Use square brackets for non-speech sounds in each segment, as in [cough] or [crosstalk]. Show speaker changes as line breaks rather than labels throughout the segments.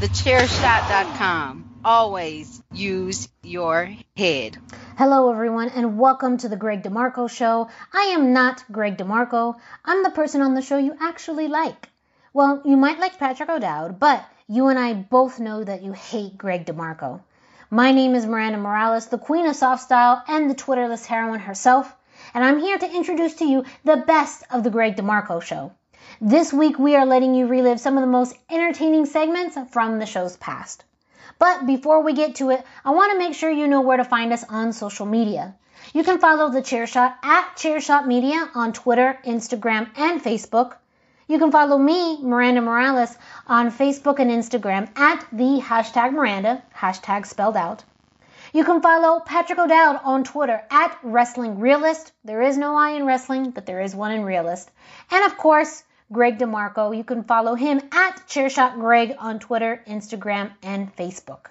thechairshot.com. Always use your head.
Hello, everyone, and welcome to the Greg DeMarco Show. I am not Greg DeMarco. I'm the person on the show you actually like. Well, you might like Patrick O'Dowd, but you and I both know that you hate Greg DeMarco. My name is Miranda Morales, the queen of soft style and the Twitterless heroine herself, and I'm here to introduce to you the best of the Greg DeMarco Show. This week, we are letting you relive some of the most entertaining segments from the show's past. But before we get to it, I want to make sure you know where to find us on social media. You can follow the Chairshot at Chairshot Media on Twitter, Instagram, and Facebook. You can follow me, Miranda Morales, on Facebook and Instagram at the hashtag Miranda, hashtag spelled out. You can follow Patrick O'Dowd on Twitter at Wrestling Realist. There is no I in wrestling, but there is one in realist. And of course, Greg DeMarco. You can follow him at Chairshot Greg on Twitter, Instagram, and Facebook.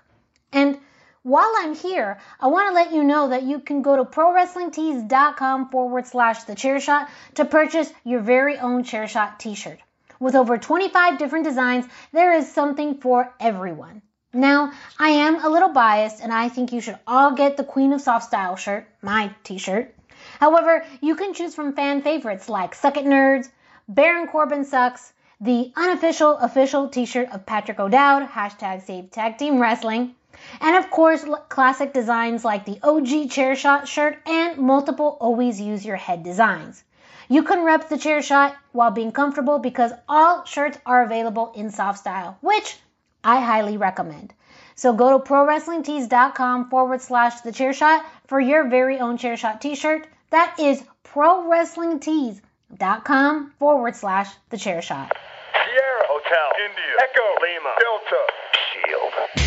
And while I'm here, I want to let you know that you can go to prowrestlingtees.com forward slash the chairshot to purchase your very own chairshot t-shirt. With over 25 different designs, there is something for everyone. Now, I am a little biased and I think you should all get the Queen of Soft Style shirt, my t-shirt. However, you can choose from fan favorites like Suck It Nerds, Baron Corbin sucks, the unofficial official t-shirt of Patrick O'Dowd, hashtag Save Tag Team Wrestling, and of course classic designs like the OG chair shot shirt and multiple always use your head designs. You can rep the chair shot while being comfortable because all shirts are available in soft style, which I highly recommend. So go to prowrestlingtees.com forward slash the chair shot for your very own chair shot t-shirt. That is Pro Wrestling Tees dot com forward slash the chair shot.
Sierra Hotel India Echo Lima Delta Shield.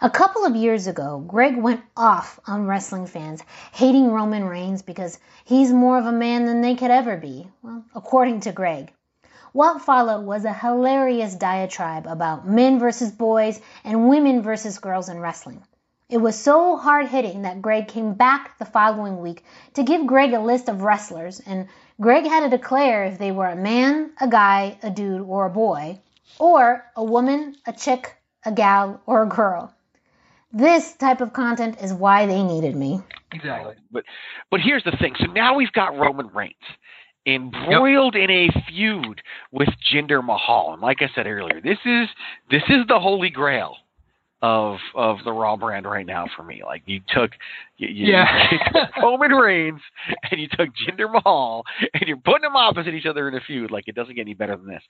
A couple of years ago, Greg went off on wrestling fans, hating Roman Reigns because he's more of a man than they could ever be. Well, according to Greg. What followed was a hilarious diatribe about men versus boys and women versus girls in wrestling. It was so hard hitting that Greg came back the following week to give Greg a list of wrestlers, and Greg had to declare if they were a man, a guy, a dude, or a boy, or a woman, a chick, a gal, or a girl. This type of content is why they needed me.
Exactly. But but here's the thing. So now we've got Roman Reigns embroiled yep. in a feud with Jinder Mahal. And like I said earlier, this is this is the holy grail of of the Raw brand right now for me. Like you took you, you,
yeah. [laughs]
you took Roman Reigns and you took Jinder Mahal and you're putting them opposite each other in a feud. Like it doesn't get any better than this.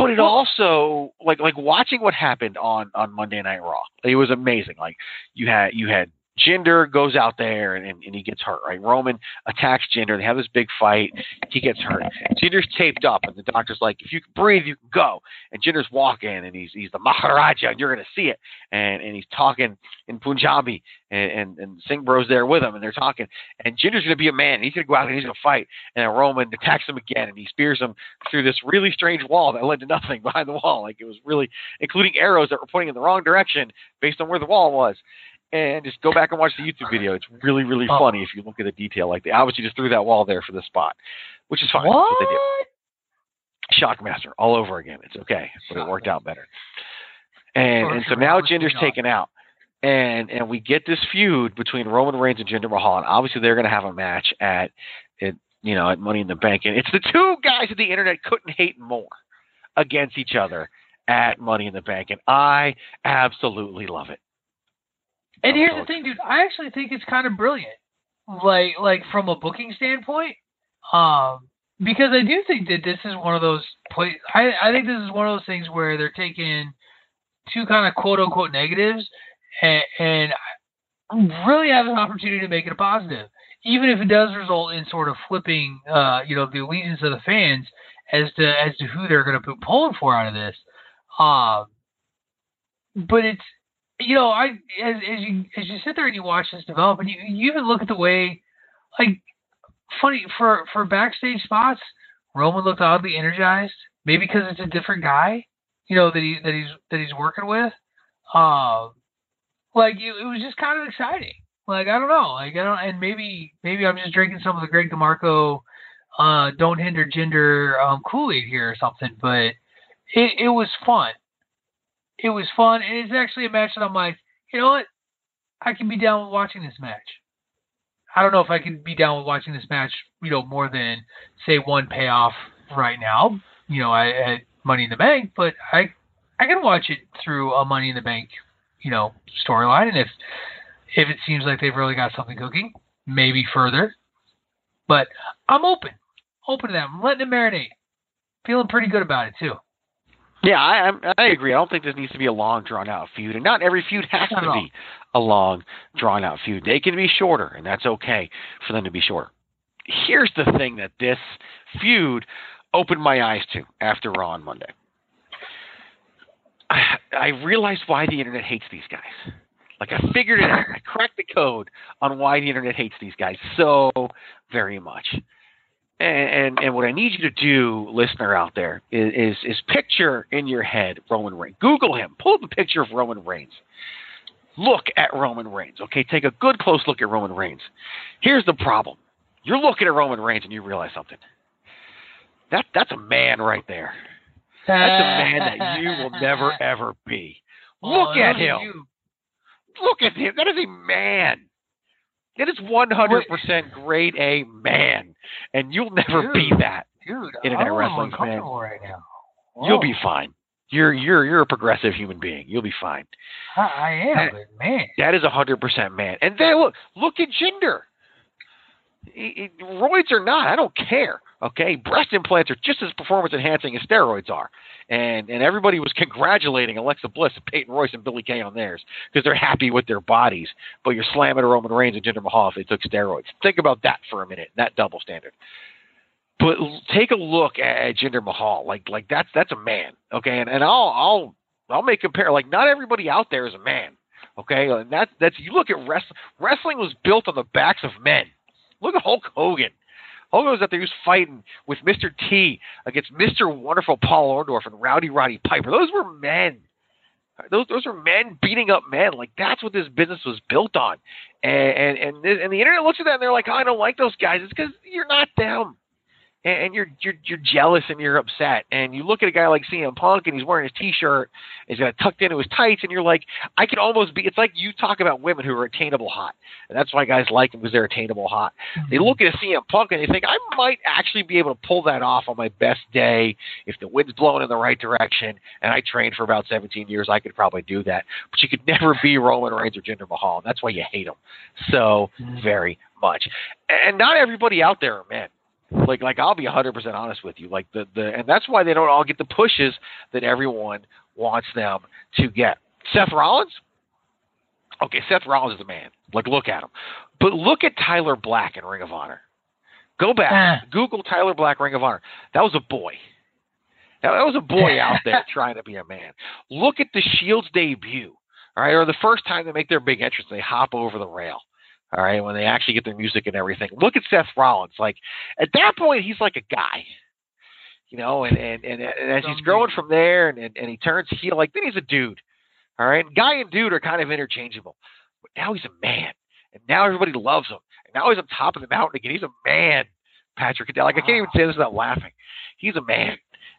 But it also like like watching what happened on on Monday Night Raw. It was amazing. Like you had you had Jinder goes out there and, and, he gets hurt, right? Roman attacks Jinder. They have this big fight. He gets hurt. Jinder's taped up, and the doctor's like, if you can breathe, you can go. And Jinder's walking, and he's he's the Maharaja, and you're going to see it. And and he's talking in Punjabi, and, and, and Singh Bro's there with him, and they're talking. And Jinder's going to be a man. He's going to go out and he's going to fight. And then Roman attacks him again, and he spears him through this really strange wall that led to nothing [laughs] behind the wall. Like it was really, including arrows that were pointing in the wrong direction based on where the wall was and just go back and watch the YouTube video. It's really, really oh. funny if you look at the detail. Like they obviously just threw that wall there for the spot, which is fine.
What?
what they did. Shockmaster all over again. It's okay, but it worked out better. And and so now Jinder's taken out, and and we get this feud between Roman Reigns and Jinder Mahal, and obviously they're going to have a match at it, you know, at Money in the Bank, and it's the two guys that the internet couldn't hate more against each other at Money in the Bank, and I absolutely love it.
And here's the thing, dude. I actually think it's kind of brilliant, like like from a booking standpoint, um, because I do think that this is one of those play. I I think this is one of those things where they're taking two kind of quote unquote negatives and, and really have an opportunity to make it a positive. even if it does result in sort of flipping, uh, you know, the allegiance of the fans as to as to who they're going to be pulling for out of this. Um, but it's you know, I as as you as you sit there and you watch this develop, and you you even look at the way, like, funny for for backstage spots, Roman looked oddly energized. Maybe because it's a different guy, you know, that he that he's that he's working with. Um, like it, it was just kind of exciting. Like I don't know, like I don't, and maybe maybe I'm just drinking some of the Greg DeMarco, uh, don't hinder Jinder um, Kool Aid here or something. But it it was fun. It was fun, and it's actually a match that I'm like, you know what, I can be down with watching this match. I don't know if I can be down with watching this match, you know, more than say one payoff right now, you know, I at Money in the Bank, but I I can watch it through a Money in the Bank, you know, storyline, and if if it seems like they've really got something cooking, maybe further. But I'm open, open to that. I'm letting it marinate. Feeling pretty good about it too.
Yeah, I I'm- agree. I don't think this needs to be a long, drawn out feud, and not every feud has to be a long, drawn out feud. They can be shorter, and that's okay for them to be shorter. Here's the thing that this feud opened my eyes to after Raw on Monday. I, I realized why the internet hates these guys. Like I figured it out. I cracked the code on why the internet hates these guys so very much. And, and and what I need you to do, listener out there, is, is is picture in your head Roman Reigns. Google him. Pull up a picture of Roman Reigns. Look at Roman Reigns. Okay, take a good close look at Roman Reigns. Here's the problem. You're looking at Roman Reigns and you realize something. That that's a man right there. That's a man that you will never [laughs] ever be. Look
Oh,
at him.
you.
Look at him. That is a man. That is 100% grade A man. And you'll never be that.
Dude,
Internet
I'm uncomfortable right now.
You'll be fine. You're you're you're a progressive human being. You'll be fine.
I, I am, but man.
That is 100% man. And then look, look at Jinder. He- he- Roids or not, I don't care. Okay, breast implants are just as performance enhancing as steroids are, and and everybody was [laughs] congratulating Alexa Bliss, and Peyton Royce, and Billie Kay on theirs because they're happy with their bodies. But you're slamming Roman Reigns and Jinder Mahal if they took steroids. Think about that for a minute. That double standard. But take a look at, at Jinder Mahal. Like like that's that's a man. Okay, and and I'll I'll I'll make compare. Like not everybody out there is a man. Okay, and that's that's you look at wrestling. Wrestling was built on the backs of men. Look at Hulk Hogan. Hogan was out there. He was fighting with Mr. T against Mr. Wonderful Paul Orndorff and Rowdy Roddy Piper. Those were men. Those those are men beating up men. Like that's what this business was built on. And and and, this, and the internet looks at that and they're like, oh, I don't like those guys. It's because you're not them and, and you're you're you're jealous and you're upset. And you look at a guy like CM Punk and he's wearing his T-shirt, he's got it tucked into his tights, and you're like, I could almost be. It's like you talk about women who are attainable hot, and that's why guys like them because they're attainable hot. They mhm. look at a CM Punk and they think I might actually be able to pull that off on my best day if the wind's blowing in the right direction and I trained for about 17 years. I could probably do that, but you could never be Roman Reigns or Jinder Mahal. And that's why you hate them so mm. very much. And not everybody out there are men like like I'll be 100% honest with you. Like the the and that's why they don't all get the pushes that everyone wants them to get. Seth Rollins? Okay Seth Rollins is a man. Like look at him. But look at Tyler Black in Ring of Honor. Go back.
Ah.
Google Tyler Black Ring of Honor. That was a boy. That, that was a boy [laughs] out there trying to be a man. Look at the Shield's debut all right or the first time they make their big entrance they hop over the rail all right, when they actually get their music and everything. Look at Seth Rollins. Like at that point, he's like a guy, you know. And and and, and as he's growing from there, and, and and he turns heel, like then he's a dude. All right, guy and dude are kind of interchangeable, but now he's a man, and now everybody loves him, and now he's on top of the mountain again. He's a man, Patrick Cadell. Like I can't even say this without laughing. He's a man.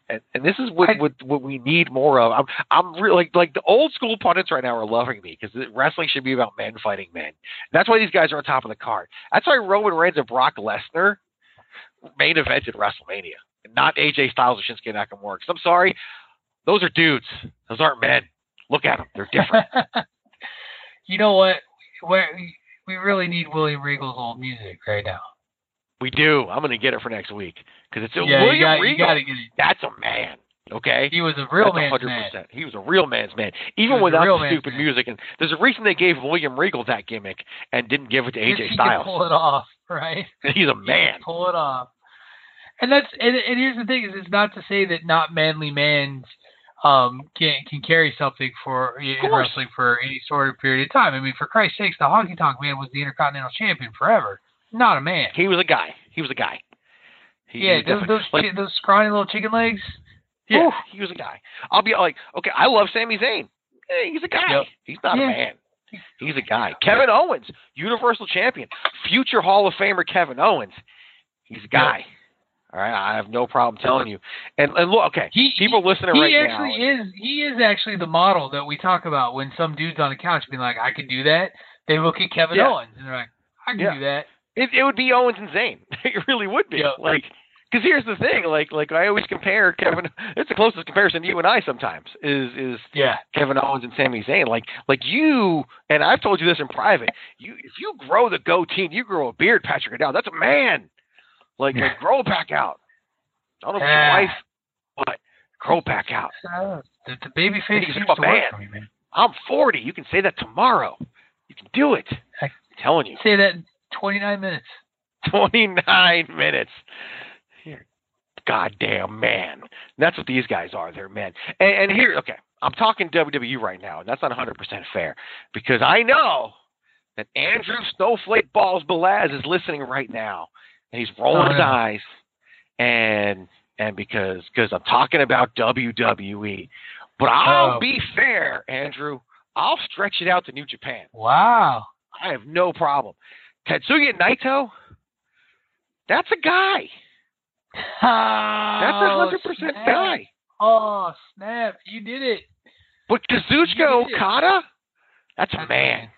And, and this is what,
I-
what what we need more of. I'm I'm really like like the old school pundits right now are loving me because wrestling should be about men fighting men. That's why these guys are on top of the card. That's why Roman Reigns and Brock Lesnar main evented WrestleMania, not AJ Styles or Shinsuke Nakamura. 'Cause I'm sorry, those are dudes. Those aren't men. Look at them; they're different. [laughs]
you know what? Where we really need William Regal's old music right now.
We do. I'm going to get it for next week because it's a
yeah,
William
you got,
Regal.
got to get it.
That's a man. Okay,
He was a real
That's
man's
100%.
man.
He was a real man's man, even without the stupid
man.
music. And there's a reason they gave William Regal that gimmick and didn't give it to
he
AJ
could
Styles.
pull it off, right? [laughs]
He's a
He
man.
could pull it off. And that's and, and here's the thing: is it's not to say that not manly mans um can can carry something for in wrestling for any sort of period of time. I mean, for Christ's sakes, the Honky Tonk Man was the Intercontinental Champion forever. Not a man.
He was a guy. He was a guy. He,
yeah,
he
those those,
like,
those scrawny little chicken legs.
yeah,
Oof.
he was a guy. I'll be like, okay, I love Sami Zayn. Hey, he's a guy.
Yep.
He's not
Yeah.
a man. He's a guy. Kevin Owens, Universal Champion, future Hall of Famer Kevin Owens. He's a guy. All right, I have no problem telling you. And and look, okay,
He
people
he,
listening
he
right
actually
now.
is he is actually the model that we talk about when some dude's on a couch being like, I can do that. They look at Kevin
Yeah.
Owens and they're like, I can
Yeah.
do that.
It, it would be Owens and Zayn. [laughs] It really would be.
Yeah.
Like, because here's the thing. Like, like I always compare Kevin. It's the closest comparison to you and I sometimes is is
Yeah.
Kevin Owens and Sami Zayn. Like, like you and I've told you this in private. You if you grow the goatee, you grow a beard, Patrick O'Dowd. That's a man. Like, like grow back out. I don't know if
Yeah.
your wife, but grow back out.
Uh, the, the baby face seems
a man.
me, man.
I'm 40. You can say that tomorrow. You can do it.
Heck.
I'm telling you.
Say that 29 minutes.
29 minutes. You're goddamn man. That's what these guys are. They're men. And, and here, okay, I'm talking WWE right now, and that's not 100% fair because I know that Andrew Snowflake Balls Belaz is listening right now, and he's rolling
Oh,
his eyes, and and because because I'm talking about WWE, but I'll
Oh.
be fair, Andrew. I'll stretch it out to New Japan.
Wow.
I have no problem. Tetsuya Naito, that's a guy. That's a
oh,
hundred percent guy.
Oh, snap. You did it.
But Kazuchika
You did it.
Okada, that's a man.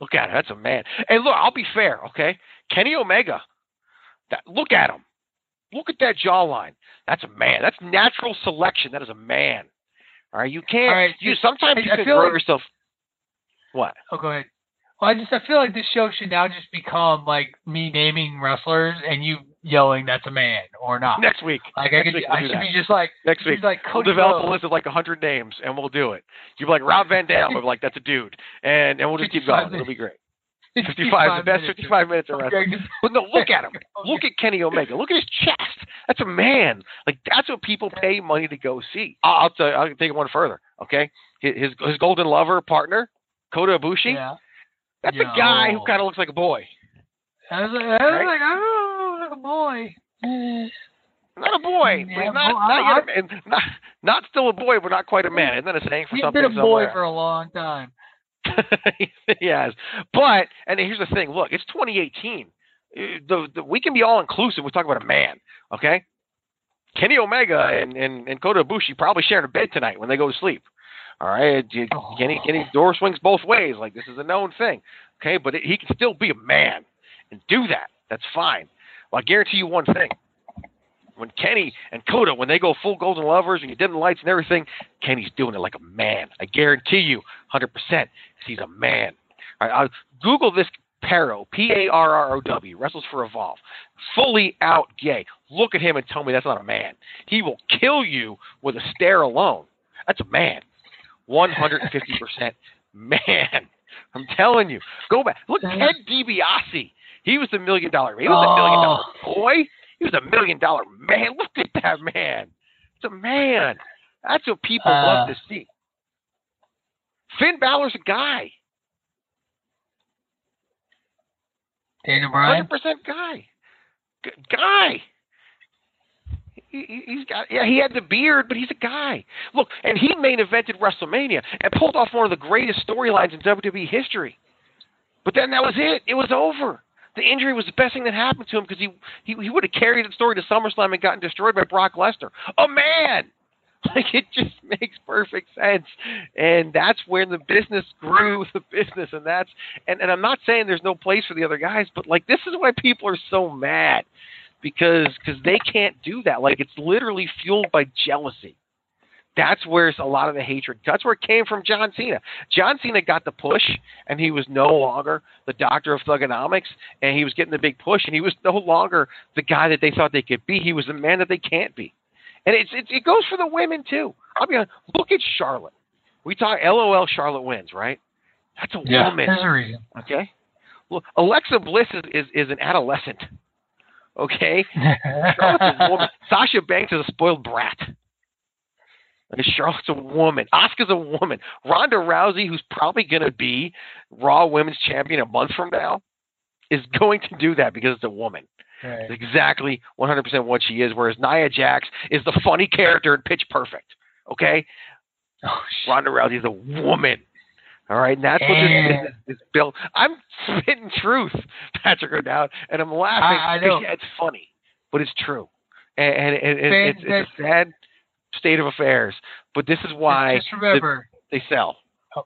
Look at it, that's a man. And look, I'll be fair, okay? Kenny Omega, that look at him. Look at that jawline. That's a man. That's natural selection. That is a man. All right, you can't.
All right,
you sometimes
I-
you
I
can grow
like-
yourself. What?
Oh, go ahead. Well, I just I feel like this show should now just become like me naming wrestlers and you yelling that's a man or not.
Next week.
like I could
week we'll
I should
that.
be just like
Next week.
like
We'll develop
Rhodes.
a list of like a hundred names, and we'll do it. You'll be like Rob Van Dam. I'll be like, that's a dude, and and we'll just keep
55
going. It'll be great.
55
Fifty-five, the best
minutes.
fifty-five minutes of wrestling. But no, look at him. [laughs] Look at Kenny Omega. Look at his chest. That's a man. Like that's what people pay money to go see. I'll, you, I'll take it one further. Okay, his his, his golden lover partner, Kota Ibushi.
Yeah.
That's a guy who kind of looks like a boy.
I was like, I was
Right?
like, oh, like a boy.
Not a boy.
Yeah,
he's not,
well,
not,
I-
yet not not still a boy, but not quite a man. Isn't that a saying for
He's
something
been a boy
somewhere?
for a long time. [laughs]
yes. But and here's the thing. Look, it's 2018. Uh, The, the we can be all inclusive. We talk about a man. Okay. Kenny Omega and and, and Kota Ibushi probably sharing a bed tonight when they go to sleep. All right, You-
Oh.
Kenny Kenny's door swings both ways. Like this is a known thing. Okay, but it, he can still be a man and do that. That's fine. Well, I guarantee you one thing. When Kenny and Kota, when they go full golden lovers and you dim the lights and everything, Kenny's doing it like a man. I guarantee you, 100%. He's a man. All right, I'll Google this Parrow, P A R R O W, wrestles for Evolve. Fully out gay. Look at him and tell me that's not a man. He will kill you with a stare alone. That's a man. 150% man. I'm telling you. Go back. Look, Ted DiBiase. He was the million dollar. Man. He was a million dollar boy. He was a million dollar man. Look at that man. It's a man. That's what people
Uh,
love to see. Finn Balor's a guy.
Daniel Bryan.
Hundred percent guy. G- guy. He, he- he's got yeah. He had the beard, but he's a guy. Look, and he main evented WrestleMania and pulled off one of the greatest storylines in WWE history. But then that was it. It was over. The injury was the best thing that happened to him because he, he he would have carried the story to SummerSlam and gotten destroyed by Brock Lesnar. A man. [laughs] Like it just [laughs] makes perfect sense, and that's where the business grew. [laughs] The business, and that's and and I'm not saying there's no place for the other guys, but like this is why people are so mad because because they can't do that. Like it's literally fueled by jealousy. That's where it's a lot of the hatred. That's where it came from. John Cena. John Cena got the push, and he was no longer the doctor of Thuganomics, and he was getting the big push, and he was no longer the guy that they thought they could be. He was the man that they can't be. and it's, it's it goes for the women too. I mean, look at Charlotte. We talk LOL. Charlotte wins, right? That's a
Yeah,
woman.
there's a reason.
Okay. Well, Alexa Bliss is, is, is an adolescent. Okay. [laughs] Charlotte's a woman. Sasha Banks is a spoiled brat. And Charlotte's a woman. Asuka's a woman. Ronda Rousey, who's probably going to be Raw Women's Champion a month from now, is going to do that because it's a woman.
Right.
It's exactly 100% what she is. Whereas Nia Jax is the funny character in Pitch Perfect. Okay.
Oh, shit.
Ronda Rousey's a woman. All right, and that's what this business is built. I'm spitting truth, [laughs] Patrick O'Dowd, and I'm laughing.
I- I know.
yeah, it's funny, but it's true, and, and, and, it's, it's a sad state of affairs. But this is why
just remember,
they sell.
Oh,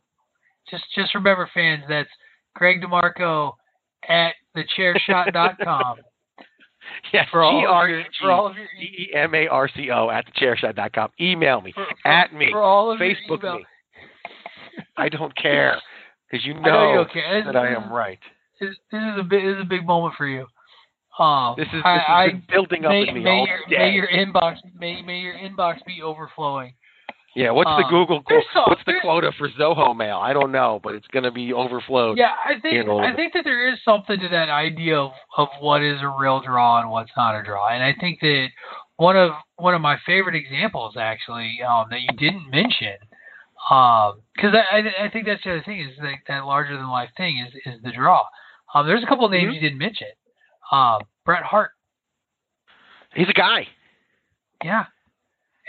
just just remember, fans, that's Greg DeMarco at thechairshot.com [laughs]
Yes,
for all
G
of
R
your
E
for all of your
G E M A R C O at thechairshot.com. Email me,
for, for,
at me,
for all of
Facebook
your email.
me. I don't care because you
know you
know
don't care. This-
that I am right.
This, this is a big this is a big moment for you. Um,
This is this
I,
has building up
may,
in me
may
all
your,
day.
may your inbox may may your inbox be overflowing.
Yeah, what's the
Uh,
Google?
some-
what's the quota for Zoho mail? I don't know, but it's going to be overflowed.
Yeah, I think
in a little
I think that there is something to that idea of, of what is a real draw and what's not a draw, and I think that one of one of my favorite examples actually um, that you didn't mention, because I, I I think that's the other thing is that that larger than life thing is is the draw. Um, there's a couple of names
Mhm.
you didn't mention. Um, Bret Hart,
He's a guy.
yeah.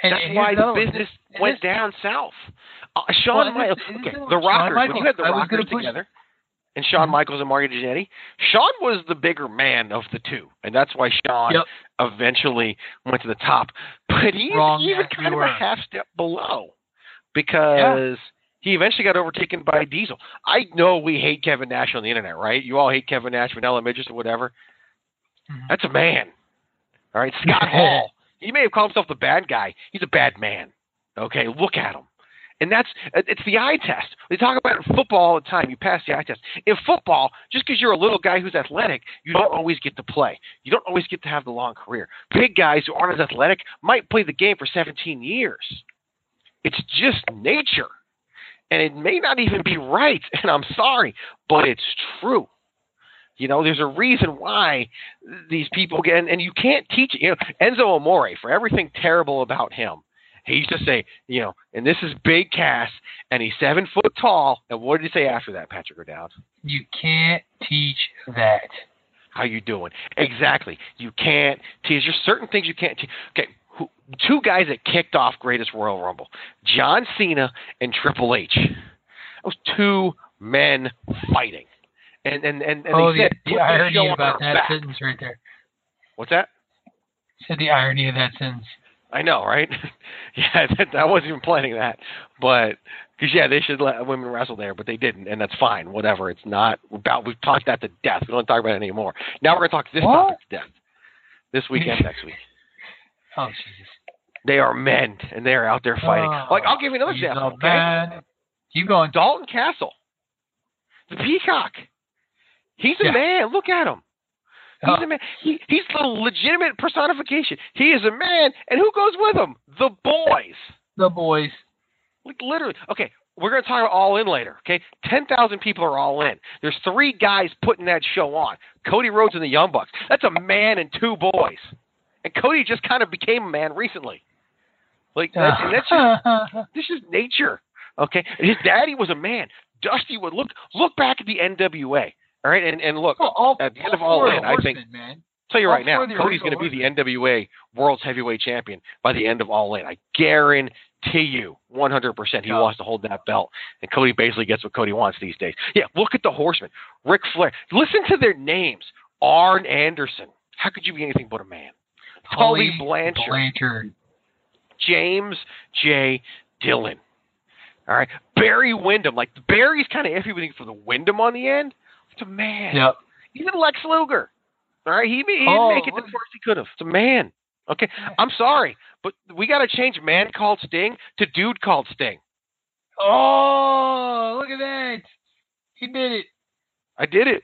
And,
That's
and
why the
one.
business went down south. Uh, Shawn
Well,
Michaels, okay, the Rockers. When you had the
I was
Rockers together, and Shawn
Mhm.
Michaels and Marty Jannetty, Shawn was the bigger man of the two, and that's why Shawn
Yep.
eventually went to the top. But he's
Wrong
even kind of
were.
a half step below because he eventually got overtaken by Diesel. I know we hate Kevin Nash on the internet, right? You all hate Kevin Nash, Vanilla Midgets, or whatever.
Mhm.
That's a man. All right, Scott [laughs] Hall. He may have called himself the bad guy. He's a bad man. Okay, look at him. And that's it's the eye test. They talk about it in football all the time. You pass the eye test. In football, just because you're a little guy who's athletic, you don't always get to play. You don't always get to have the long career. Big guys who aren't as athletic might play the game for 17 years. It's just nature. And it may not even be right, [laughs] and I'm sorry, but it's true. You know, there's a reason why these people get, and, and you can't teach it. You know, Enzo Amore, for everything terrible about him, he used to say, you know, and this is Big Cass, and he's seven foot tall. And what did he say after that, Patrick O'Dowd?
You can't teach that.
How you doing? Exactly. You can't teach. There's certain things you can't teach. Okay, who, two guys that kicked off Greatest Royal Rumble, John Cena and Triple H. Those two men fighting. And and and, and
oh,
they
the,
said,
the
"Put the
irony about that
back."
sentence right there.
What's that?
Said the irony of that sentence.
I know, right? [laughs] yeah, that, I wasn't even planning that, but because yeah, they should let women wrestle there, but they didn't, and that's fine. Whatever. It's not about. We've talked that to death. We don't talk about it anymore. Now we're going to talk this
What?
topic to death. This weekend, [laughs] next week.
Oh Jesus!
They are men, and they are out there fighting.
Oh,
like I'll give you another example. Okay,
man. Keep going.
Dalton Castle, the Peacock. He's a
Yeah.
man. Look at him. He's
Oh.
a man. He, he's the legitimate personification. He is a man, and who goes with him? The boys.
The boys.
Like literally. Okay, we're gonna talk about all in later. Okay, ten thousand people are all in. There's three guys putting that show on. Cody Rhodes and the Young Bucks. That's a man and two boys. And Cody just kind of became a man recently. Like that's, that's just [laughs] this is nature. Okay, his daddy was a man. Dusty would look look back at the NWA. All right, and and look
Well, all,
at the end of all in, I think
man.
tell you
All
right now,
four of the
Cody's going to be the NWA World's Heavyweight Champion by the end of All In. I guarantee you, 100%, he
Yeah.
wants to hold that belt. And Cody basically gets what Cody wants these days. Yeah, look at the Horsemen. Ric Flair. Listen to their names. Arn Anderson. How could you be anything but a man? Tully Blanchard.
Blanchard.
James J. Dillon. All right. Barry Windham. Like, Barry's kind of everything for the Wyndham on the end. It's a man.
Yep.
Even Lex Luger. All right, he, he didn't
Oh,
make it the first he could have. It's a man. Okay, I'm sorry, but we got to change man called Sting to dude called Sting.
Oh, look at that. He did it.
I did it.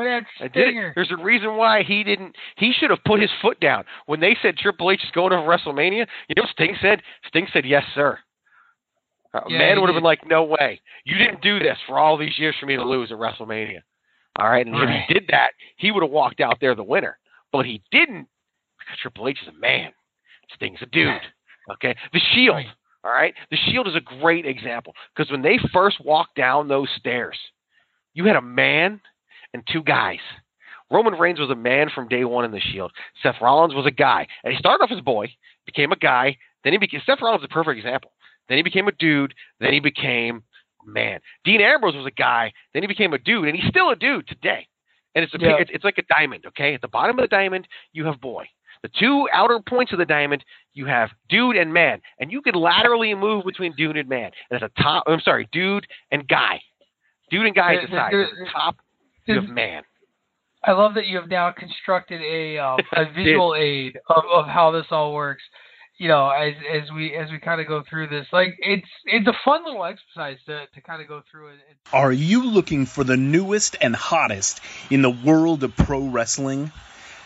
After Stinger.
There's a reason why he didn't. He should have put his foot down when they said Triple H is going to WrestleMania. You know, what Sting said. Sting said, "Yes, sir." A
Yeah,
man would have been like, "No way! You didn't do this for all these years for me to lose at WrestleMania." All right, and if
Right.
he did that, he would have walked out there the winner. But he didn't because Triple H is a man. Sting's a dude. Okay, the Shield.
Right.
All right, the Shield is a great example because when they first walked down those stairs, you had a man and two guys. Roman Reigns was a man from day one in the Shield. Seth Rollins was a guy, and he started off as a boy, became a guy. Then he became Seth Rollins is a perfect example. Then he became a dude. Then he became a man. Dean Ambrose was a guy. Then he became a dude, and he's still a dude today. And it's a
Yeah.
it's, it's like a diamond. Okay, at the bottom of the diamond you have boy. The two outer points of the diamond you have dude and man, and you can laterally move between dude and man. And at the top, I'm sorry, dude and guy. Dude and guy is the side. At the top you have man.
I love that you have now constructed a um, [laughs] a visual aid of, of how this all works. You know, as as we as we kind of go through this, like it's it's a fun little exercise to to kind of go through it.
Are you looking for the newest and hottest in the world of pro wrestling?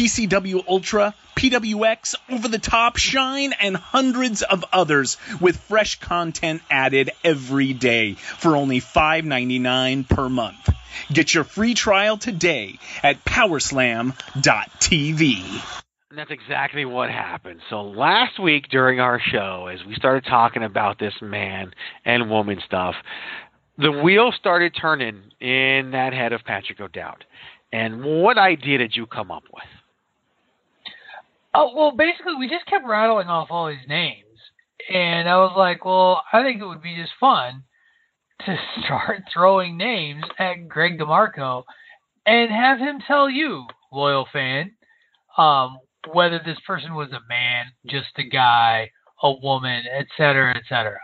PCW Ultra, PWX, Over the Top, Shine, and hundreds of others with fresh content added every day for only $5.99 per month. Get your free trial today at powerslam.tv.
And that's exactly what happened. So last week during our show, as we started talking about this man and woman stuff, the wheel started turning in that head of Patrick O'Dowd. And what idea did you come up with?
Oh well, basically we just kept rattling off all these names, and I was like, well, I think it would be just fun to [laughs] start throwing names at Greg DeMarco and have him tell you, loyal fan, um, whether this person was a man, just a guy, a woman, et cetera, et cetera.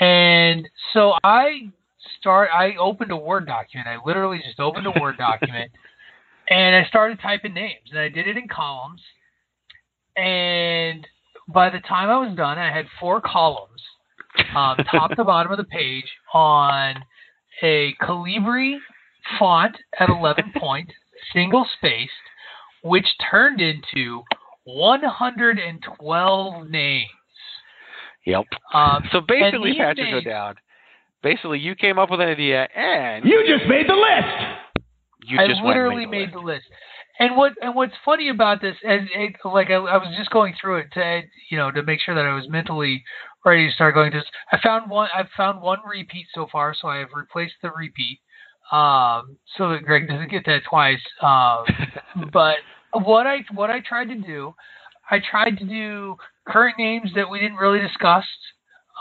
And so I start. I opened a Word document. I literally just opened a Word document, [laughs] and I started typing names. And I did it in columns. And by the time I was done, I had four columns, um, [laughs] top to bottom of the page, on a Calibri font at 11 [laughs] point, single spaced, which turned into 112 names.
Yep.
Um,
So basically, Patrick
names-
O'Dowd, basically you came up with an idea and
You just made the list.
you
I
just went and
literally
made
made
the
the list. And what and what's funny about this, as it, like I, I was just going through it to you know to make sure that I was mentally ready to start going through this. I found one. I've found one repeat so far, so I have replaced the repeat, um, so that Greg doesn't get that twice. Um, [laughs] but what I what I tried to do, I tried to do current names that we didn't really discuss.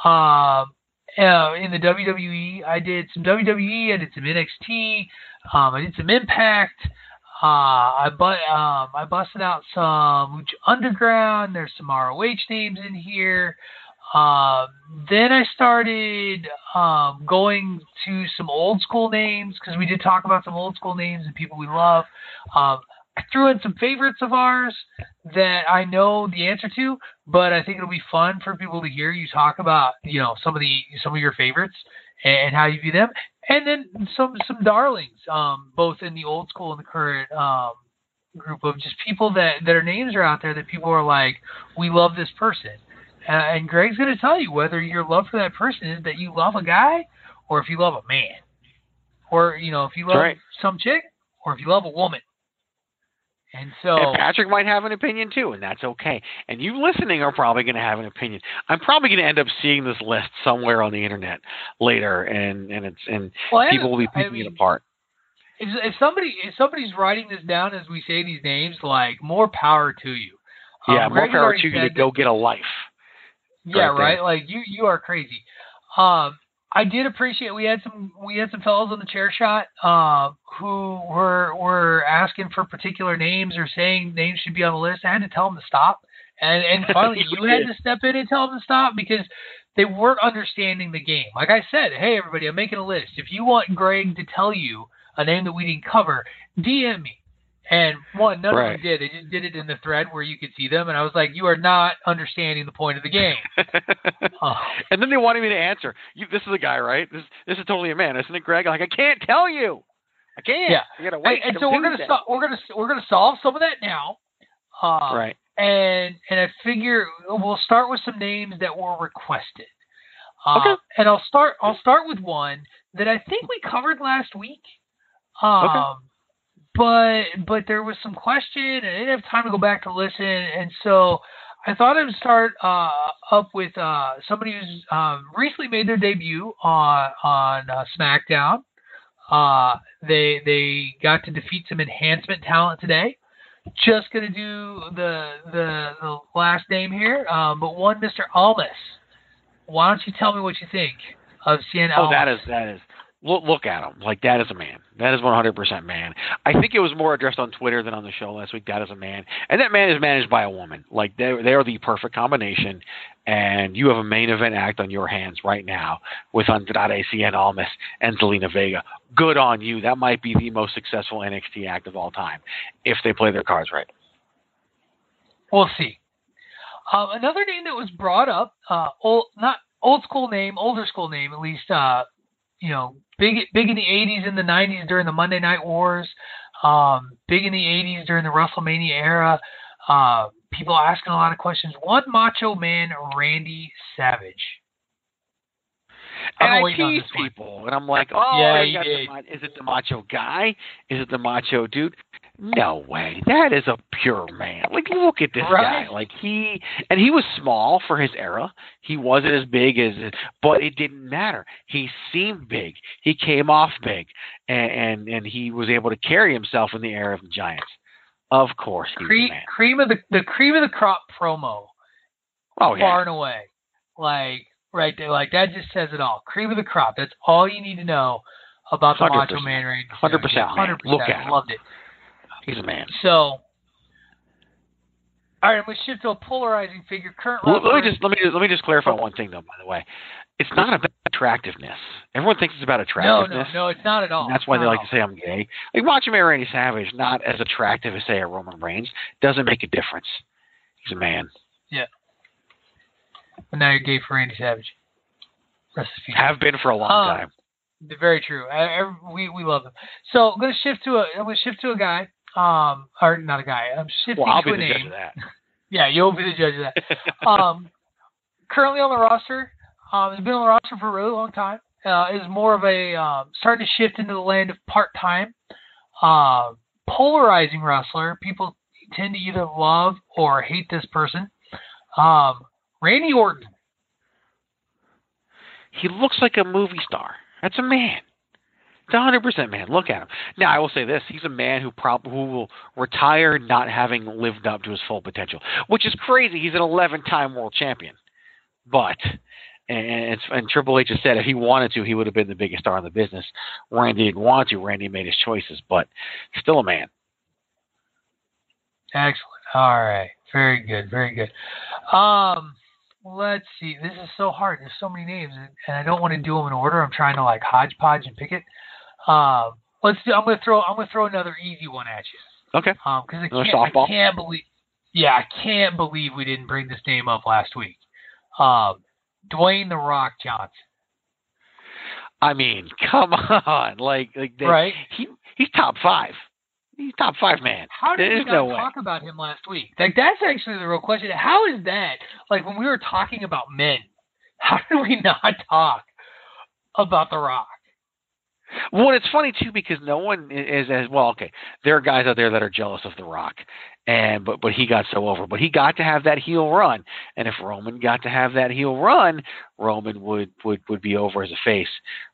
Um, uh, in the WWE, I did some WWE, I did some NXT, um, I did some Impact. Uh, I but um, I busted out some Lucha Underground. There's some ROH names in here. Um, then I started um, going to some old school names because we did talk about some old school names and people we love. Um, I threw in some favorites of ours that I know the answer to, but I think it'll be fun for people to hear you talk about, you know, some of the some of your favorites and, how you view them, and then some some darlings, um, both in the old school and the current um, group of just people that their names are out there that people are like, we love this person, uh, and Greg's going to tell you whether your love for that person is that you love a guy or if you love a man, or you know if you love
right.
some chick or if you love a woman. And so
And Patrick might have an opinion too, and that's okay. And you listening are probably going to have an opinion. I'm probably going to end up seeing this list somewhere on the internet later, and and it's and
Well,
people will be
haven't- I
picking it apart.
if, if somebody if somebody's writing this down as we say these names, like more power to you. Um,
Yeah, more power to you to go get a life.
Yeah,
right
right. Like you, you are crazy. Um, I did appreciate we had some we had some fellows on the chair shot uh, who were were asking for particular names or saying names should be on the list. I had to tell them to stop, and and [laughs] finally
You
you had to step in and tell them to stop because they weren't understanding the game. Like I said, hey everybody, I'm making a list. If you want Greg to tell you a name that we didn't cover, DM me. And one, none
Right.
of them did. They just did it in the thread where you could see them, and I was like, "You are not understanding the point of the game." Oh. [laughs]
and then they wanted me to answer. You, this is a guy, right? This this is totally a man, isn't it, Greg? I'm like I can't tell you. I can't.
Yeah.
You gotta
And,
wait.
and
till
so we're gonna so, we're gonna we're gonna solve some of that now. Uh,
Right.
and and I figure we'll start with some names that were requested. Uh,
Okay.
And I'll start I'll start with one that I think we covered last week. Um, But but there was some question, and I didn't have time to go back to listen, and so I thought I would start uh, up with uh, somebody who's um, recently made their debut on on uh, SmackDown. Uh, they they got to defeat some enhancement talent today. Just gonna do the the, the last name here, um, but one Mr. Almas. Why don't you tell me what you think of Cien
Oh,
Almas?
that is that is. Look, look at him. Like that is a man. That is 100% man. I think it was more addressed on Twitter than on the show last week. That is a man, and that man is managed by a woman. Like they they are the perfect combination. And you have a main event act on your hands right now with Andrade Cien Almas and Zelina Vega. Good on you. That might be the most successful NXT act of all time if they play their cards right.
We'll see. Um, another name that was brought up, uh, old, not old school name, older school name at least. Uh, you know, big big in the '80s and the '90s during the Monday Night Wars. Um, big in the '80s during the WrestleMania era. Uh, people asking a lot of questions. One Macho Man, Randy Savage.
And
I'm
I
waiting on
tease
this one.
people, and I'm like, oh,
Yeah,
you
you
got the is it the macho guy? Is it the macho dude? No way. That is a pure man. Like, look at this
Right.
guy. Like he, and he was small for his era. He wasn't as big as, but it didn't matter. He seemed big. He came off big, and and, and he was able to carry himself in the era of the Giants. Of course,
Cream,
man.
cream of the the cream of the crop promo.
Oh yeah.
far and away. Like right there, like that just says it all. Cream of the crop. That's all you need to know about the
100%.
Macho Man Randy.
100%
100%.
Look at him.
Loved it.
He's a man.
So, all right, I'm gonna shift to a polarizing figure. Current
Let, let me just let me just, let me just clarify one thing though. By the way, it's not about attractiveness. Everyone thinks it's about attractiveness.
no, no, no, it's not at all.
And that's why they like
at
to say I'm gay. Like Man Randy Savage, not as attractive as say a Roman Reigns, doesn't make a difference. He's a man.
Yeah. But now you're gay for Randy Savage. Rest in peace.
Have been for a long
Uh,
time.
Very true. I, I, we we love him. So I'm gonna shift to a I'm gonna shift to a guy. Um, or not a guy. I'm shifting
Well, I'll
to
be
a
the
name.
judge of that. [laughs]
Yeah, you'll be the judge of that. [laughs] um, currently on the roster, um, has been on the roster for a really long time. Uh, is more of a um, starting to shift into the land of part time, uh, polarizing wrestler. People tend to either love or hate this person. Um, Randy Orton.
He looks like a movie star. That's a man. It's hundred percent man. Look at him. Now I will say this: he's a man who prob- who will retire not having lived up to his full potential, which is crazy. He's an eleven-time world champion, but and, and Triple H has said if he wanted to, he would have been the biggest star in the business. Randy didn't want to. Randy made his choices, but still a man.
Excellent. All right. Very good. Very good. Um, let's see. This is so hard. There's so many names, and I don't want to do them in order. I'm trying to like hodgepodge and pick it. Um, let's do. I'm gonna throw. I'm gonna throw another easy one at you.
Okay.
Um, because I can't. I can't believe. Yeah, I can't believe we didn't bring this name up last week. Um, Dwayne the Rock Johnson.
I mean, come [laughs] on, like like they,
Right.
he he's top five. He's top five man.
How did
There's
we
no
not
way.
talk about him last week? Like that's actually the real question. How is that? Like when we were talking about men, [laughs] how did we not talk about The Rock?
Well, it's funny too because no one is as well. Okay, there are guys out there that are jealous of The Rock, and but but he got so over. But he got to have that heel run, and if Roman got to have that heel run, Roman would would would be over as a face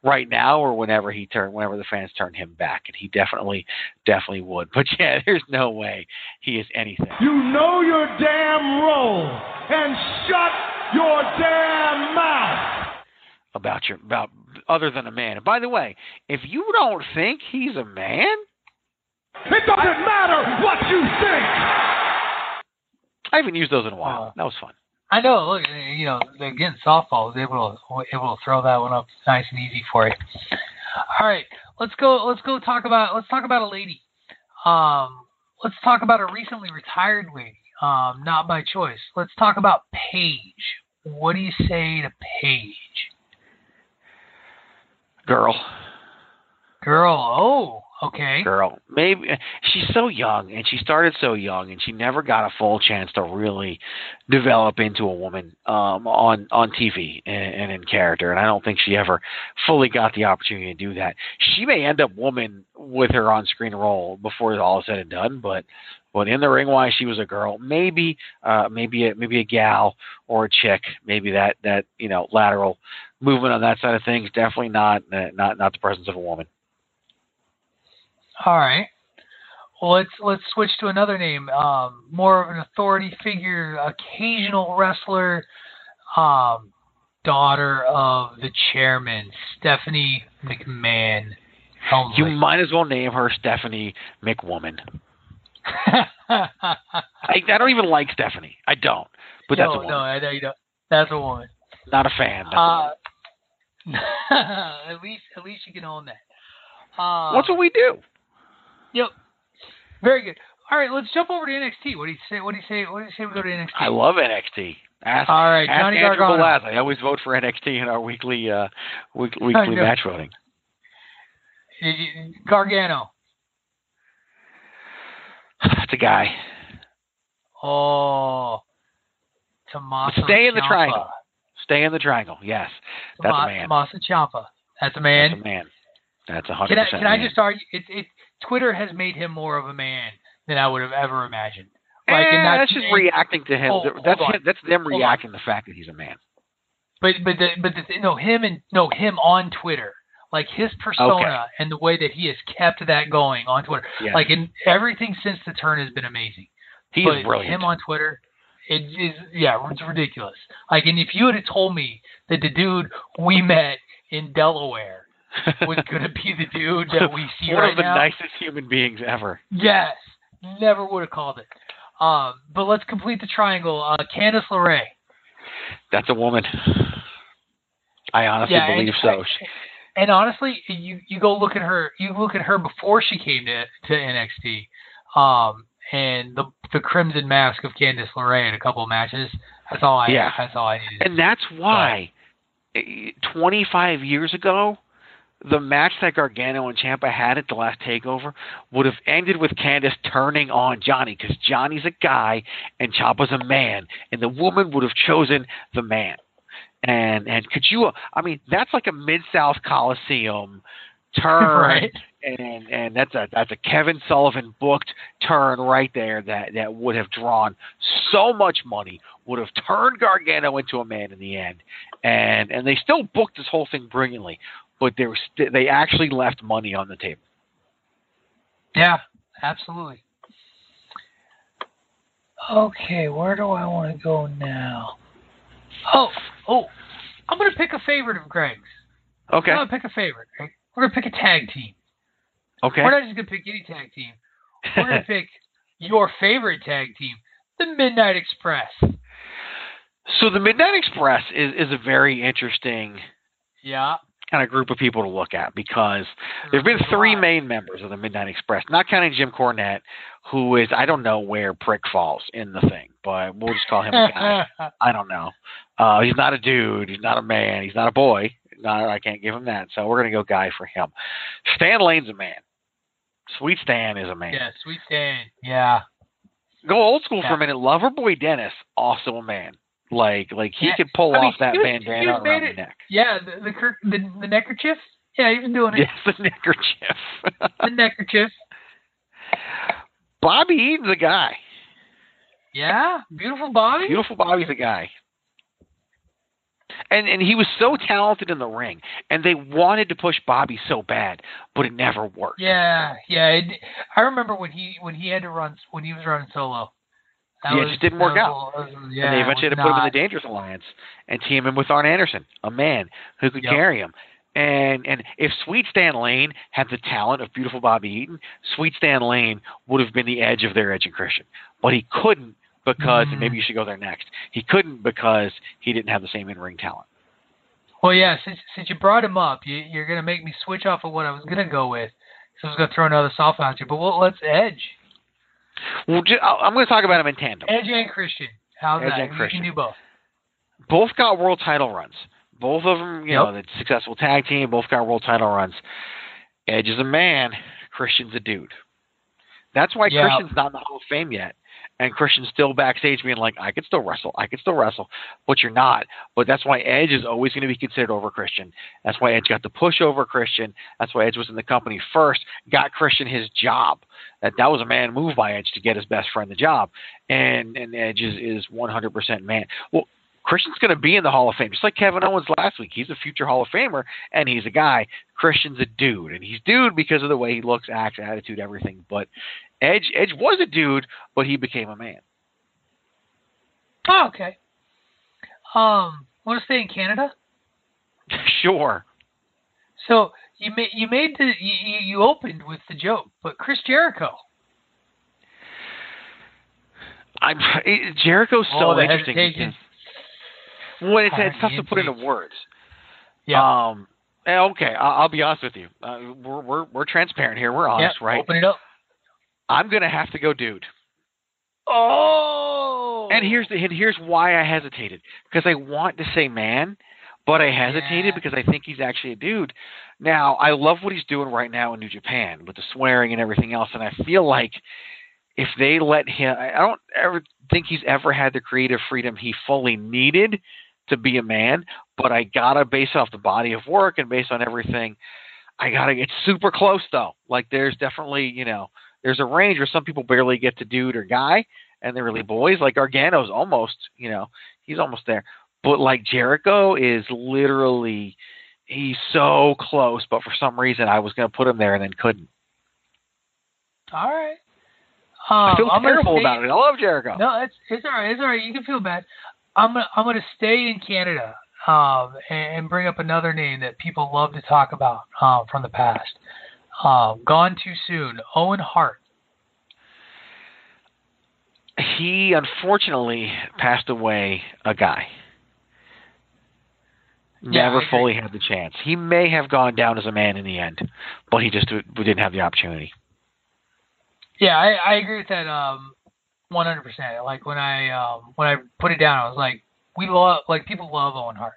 right now or whenever he turn whenever the fans turn him back, and he definitely definitely would. But [laughs] yeah, there's no way he is anything.
You know your damn role and shut your damn mouth.
about your about other than a man. And by the way, if you don't think he's a man,
It doesn't matter what you think.
I haven't used those in a while. That was fun.
I know. Look, you know, again, softball was able to able to throw that one up nice and easy for you. All right, let's go. Let's go talk about. Let's talk about a lady. Um, let's talk about a recently retired lady. Um, not by choice. Let's talk about Paige. What do you say to Paige?
Girl.
Girl. Oh, Okay.
Girl, maybe she's so young, and she started so young, and she never got a full chance to really develop into a woman um, on on TV and, and in character. And I don't think she ever fully got the opportunity to do that. She may end up woman with her on screen role before all is said and done, but but in the ring why she was a girl maybe uh maybe a maybe a gal or a chick maybe that that you know lateral movement on that side of things definitely not not not the presence of a woman
all right. Well, let's let's switch to another name. Um, more of an authority figure, occasional wrestler, um, daughter of the chairman, Stephanie McMahon. Helmsley.
You might as well name her Stephanie McWoman. [laughs] I, I don't even like Stephanie. I don't. But
no,
that's a woman.
No, I know you don't. That's a woman.
Not a fan.
Uh, [laughs] at least, at least you can own that. Uh,
What's what we do?
Yep. Very good. All right, let's jump over to NXT. What do you say? What do you say? What do you say we go to NXT?
I love NXT. Ask,
All right,
ask
Johnny
Andrew
Gargano.
Velaz. I always vote for NXT in our weekly uh, week, [laughs] weekly match voting.
Did you- Gargano. [sighs]
It's a guy.
Oh, Tommaso.
Stay in the
Ciampa.
triangle. Stay in the triangle. Yes, that's
Toma-
a man.
Tommaso Ciampa. That's a man.
That's a man. That's a hundred
Can I
percent.
can I just argue? It, it Twitter has made him more of a man than I would have ever imagined. Like,
Eh,
not-
that's just reacting to him.
Hold-
that's him, that's them reacting to the fact that he's a man.
But but the, but the, no him and no him on Twitter, like his persona and the way that he has kept that going on Twitter,
Yes.
like in everything since the turn has been amazing.
He's
but
brilliant.
him on Twitter, it is yeah, it's ridiculous. Like, and if you had told me that the dude we met in Delaware [laughs] was gonna be the dude that we see
One
right
of the
now,
nicest human beings ever.
yes, never would have called it. Um, but let's complete the triangle. Uh, Candice LeRae.
That's a woman. I honestly
Yeah, and-
believe so. She-
And honestly, you you go look at her. You look at her before she came to to NXT, um, and the the Crimson Mask of Candice LeRae in a couple of matches. That's all I.
Yeah.
That's all I needed.
And that's why, eh, 25 years ago, the match that Gargano and Ciampa had at the last Takeover would have ended with Candice turning on Johnny because Johnny's a guy and Ciampa's a man, and the woman would have chosen the man. And and could you? I mean, that's like a Mid South Coliseum [laughs] turn,
Right.
And and that's a that's a Kevin Sullivan booked turn right there that that would have drawn so much money, would have turned Gargano into a man in the end, and and they still booked this whole thing brilliantly, but they were st- they actually left money on the table.
Yeah, absolutely. Okay, where do I want to go now? Oh, oh, I'm gonna pick a favorite of Greg's.
Okay,
I'm gonna pick a favorite. We're gonna pick a tag team.
Okay.
We're not just gonna pick any tag team. We're gonna [laughs] pick your favorite tag team, the Midnight Express.
So the Midnight Express is is a very interesting
Yeah.
kind of group of people to look at because There've been three main members of the Midnight Express, not counting Jim Cornette, who is I don't know where Prick falls in the thing, but we'll just call him a guy. [laughs] I don't know. Uh, he's not a dude. He's not a man. He's not a boy. Not, I can't give him that. So we're gonna go guy for him. Stan Lane's a man. Sweet Stan is a man.
yeah, Sweet Stan. Yeah.
Go old school for a minute. Loverboy Dennis, also a man. Like like he
Yeah.
could pull
I mean,
off that
was-
bandana around the
it-
neck.
Yeah, the the the, the neckerchief. Yeah, he was doing it.
Yes, the neckerchief.
The neckerchief.
Bobby Eaton's a guy.
Yeah, beautiful Bobby.
Beautiful Bobby's a guy. And and he was so talented in the ring, and they wanted to push Bobby so bad, but it never worked.
Yeah, yeah. It, I remember when he when he had to run when he was running solo. That
Yeah, it just didn't work out.
a little- that was- yeah,
and they eventually had to put him in the Dangerous Alliance and team him with Arn Anderson, a man who could
Yep.
carry him. And and if Sweet Stan Lane had the talent of beautiful Bobby Eaton, Sweet Stan Lane would have been the edge of their Edge and Christian. But he couldn't because
Mhm.
maybe you should go there next. He couldn't because he didn't have the same in ring talent.
Well, yeah. Since since you brought him up, you, you're gonna make me switch off of what I was gonna go with. So I was gonna throw another softball at you, but well, let's Edge,
Well, ju- I- I'm going to talk about him in tandem.
Edge and Christian. How's
Edge
that?
and
You
Christian.
can do both.
Both got world title runs. Both of them, you
Yep.
know, the successful tag team. Both got world title runs. Edge is a man. Christian's a dude. That's why
Yeah.
Christian's not in the Hall of Fame yet. And Christian's still backstage being like, I could still wrestle. I could still wrestle. But you're not. But that's why Edge is always going to be considered over Christian. That's why Edge got the push over Christian. That's why Edge was in the company first, got Christian his job. That that was a man move by Edge to get his best friend the job. And and Edge is, is 100% man. Well, Christian's going to be in the Hall of Fame, just like Kevin Owens last week. He's a future Hall of Famer, and he's a guy. Christian's a dude, and he's dude because of the way he looks, acts, attitude, everything. But Edge, Edge was a dude, but he became a man.
Oh, okay. Um, want to stay in Canada? [laughs]
sure.
So you made you made the you, you opened with the joke, but Chris Jericho.
I'm Jericho's so
Oh,
interesting. Well, it's, it's tough to put into words.
Yeah.
Um. eh, Okay, I'll, I'll be honest with you. Uh, we're we're we're transparent here. We're honest,
yeah,
right?
Open it up.
I'm gonna have to go, dude.
Oh.
And here's the and here's why I hesitated because I want to say man, but I hesitated
Yeah.
because I think he's actually a dude. Now I love what he's doing right now in New Japan with the swearing and everything else, and I feel like if they let him, I I don't ever think he's ever had the creative freedom he fully needed to be a man. But I gotta base off the body of work and based on everything. I gotta. get super close though. Like there's definitely you know there's a range where some people barely get to dude or guy, and they're really boys. Like Gargano's almost, you know, he's almost there. But like Jericho is literally, he's so close. But for some reason, I was gonna put him there and then couldn't.
All right.
I
Um,
feel
I'm gonna
terrible about it. I love Jericho.
No, it's it's all right. It's all right. You can feel bad. I'm gonna I'm gonna stay in Canada um, and, and bring up another name that people love to talk about um, from the past. Um, gone too soon. Owen Hart.
He unfortunately passed away a guy.
Yeah,
Never fully had the chance. He may have gone down as a man in the end, but he just didn't have the opportunity.
Yeah, I, I agree with that um 100%. Like when I um when I put it down, I was like, we love like people love Owen Hart.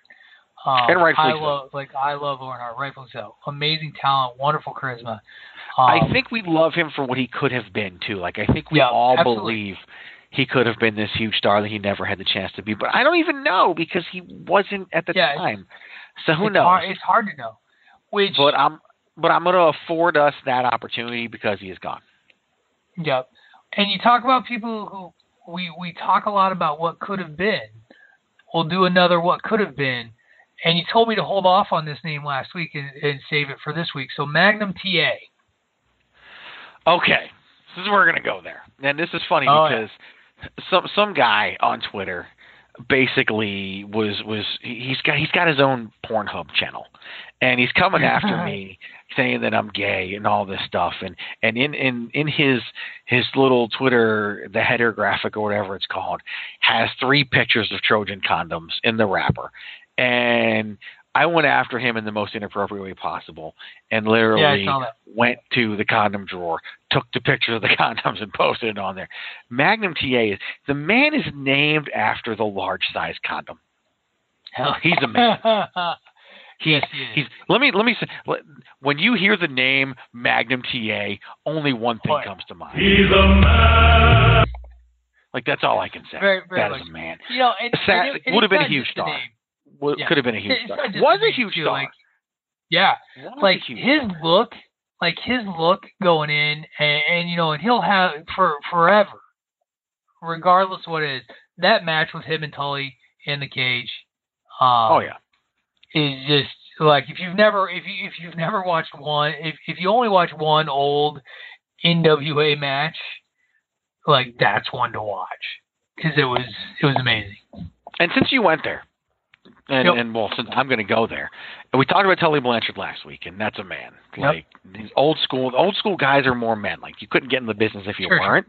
Um,
And rightfully
I
so.
love like I love Owen Hart, rightfully so. Amazing talent, wonderful charisma.
I
Um,
think we love him for what he could have been too. Like I think we
Yeah,
all
absolutely.
believe he could have been this huge star that he never had the chance to be. But I don't even know because he wasn't at the
Yeah,
time. So who
it's
knows?
Hard, it's hard to know. Which
but I'm but I'm going to afford us that opportunity because he is gone.
Yep. And you talk about people who we we talk a lot about what could have been. We'll do another what could have been. And you told me to hold off on this name last week and, and save it for this week. So Magnum TA.
Okay, this is where we're going to go there. And this is funny
Oh, yeah.
because some some guy on Twitter basically was was he's got he's got his own Pornhub channel, and he's coming after me saying that I'm gay and all this stuff, and and in in in his his little Twitter the header graphic or whatever it's called has three pictures of Trojan condoms in the wrapper, and I went after him in the most inappropriate way possible, and literally
Yeah, I saw that.
went to the condom drawer, took the picture of the [laughs] condoms, and posted it on there. Magnum TA is the man is named after the large size condom.
Hell,
He's a man. [laughs] He's,
he is.
he's let me let me say when you hear the name Magnum TA, only one thing
What?
comes to mind.
He's a man.
Like that's all I can say.
Very- very
that is
much.
a man.
you know, and,
Sad-
and it, and
would have been a huge
just
star.
name.
Well,
Yeah.
Could have been a huge
It's
star. Was a huge
too,
star.
like- Yeah.
Was
like his
star.
look, like his look going in, and, and you know, and he'll have for forever, regardless of what it is. That match with him and Tully in the cage, um,
Oh yeah.
Is just like if you've never if you if you've never watched one if if you only watch one old NWA match, like that's one to watch because it was it was amazing.
And since you went there, and,
Yep.
and well, since I'm going to go there, and we talked about Tully Blanchard last week, and that's a man.
Yep.
Like these old school, old school guys are more men. Like you couldn't get in the business if you
sure.
weren't.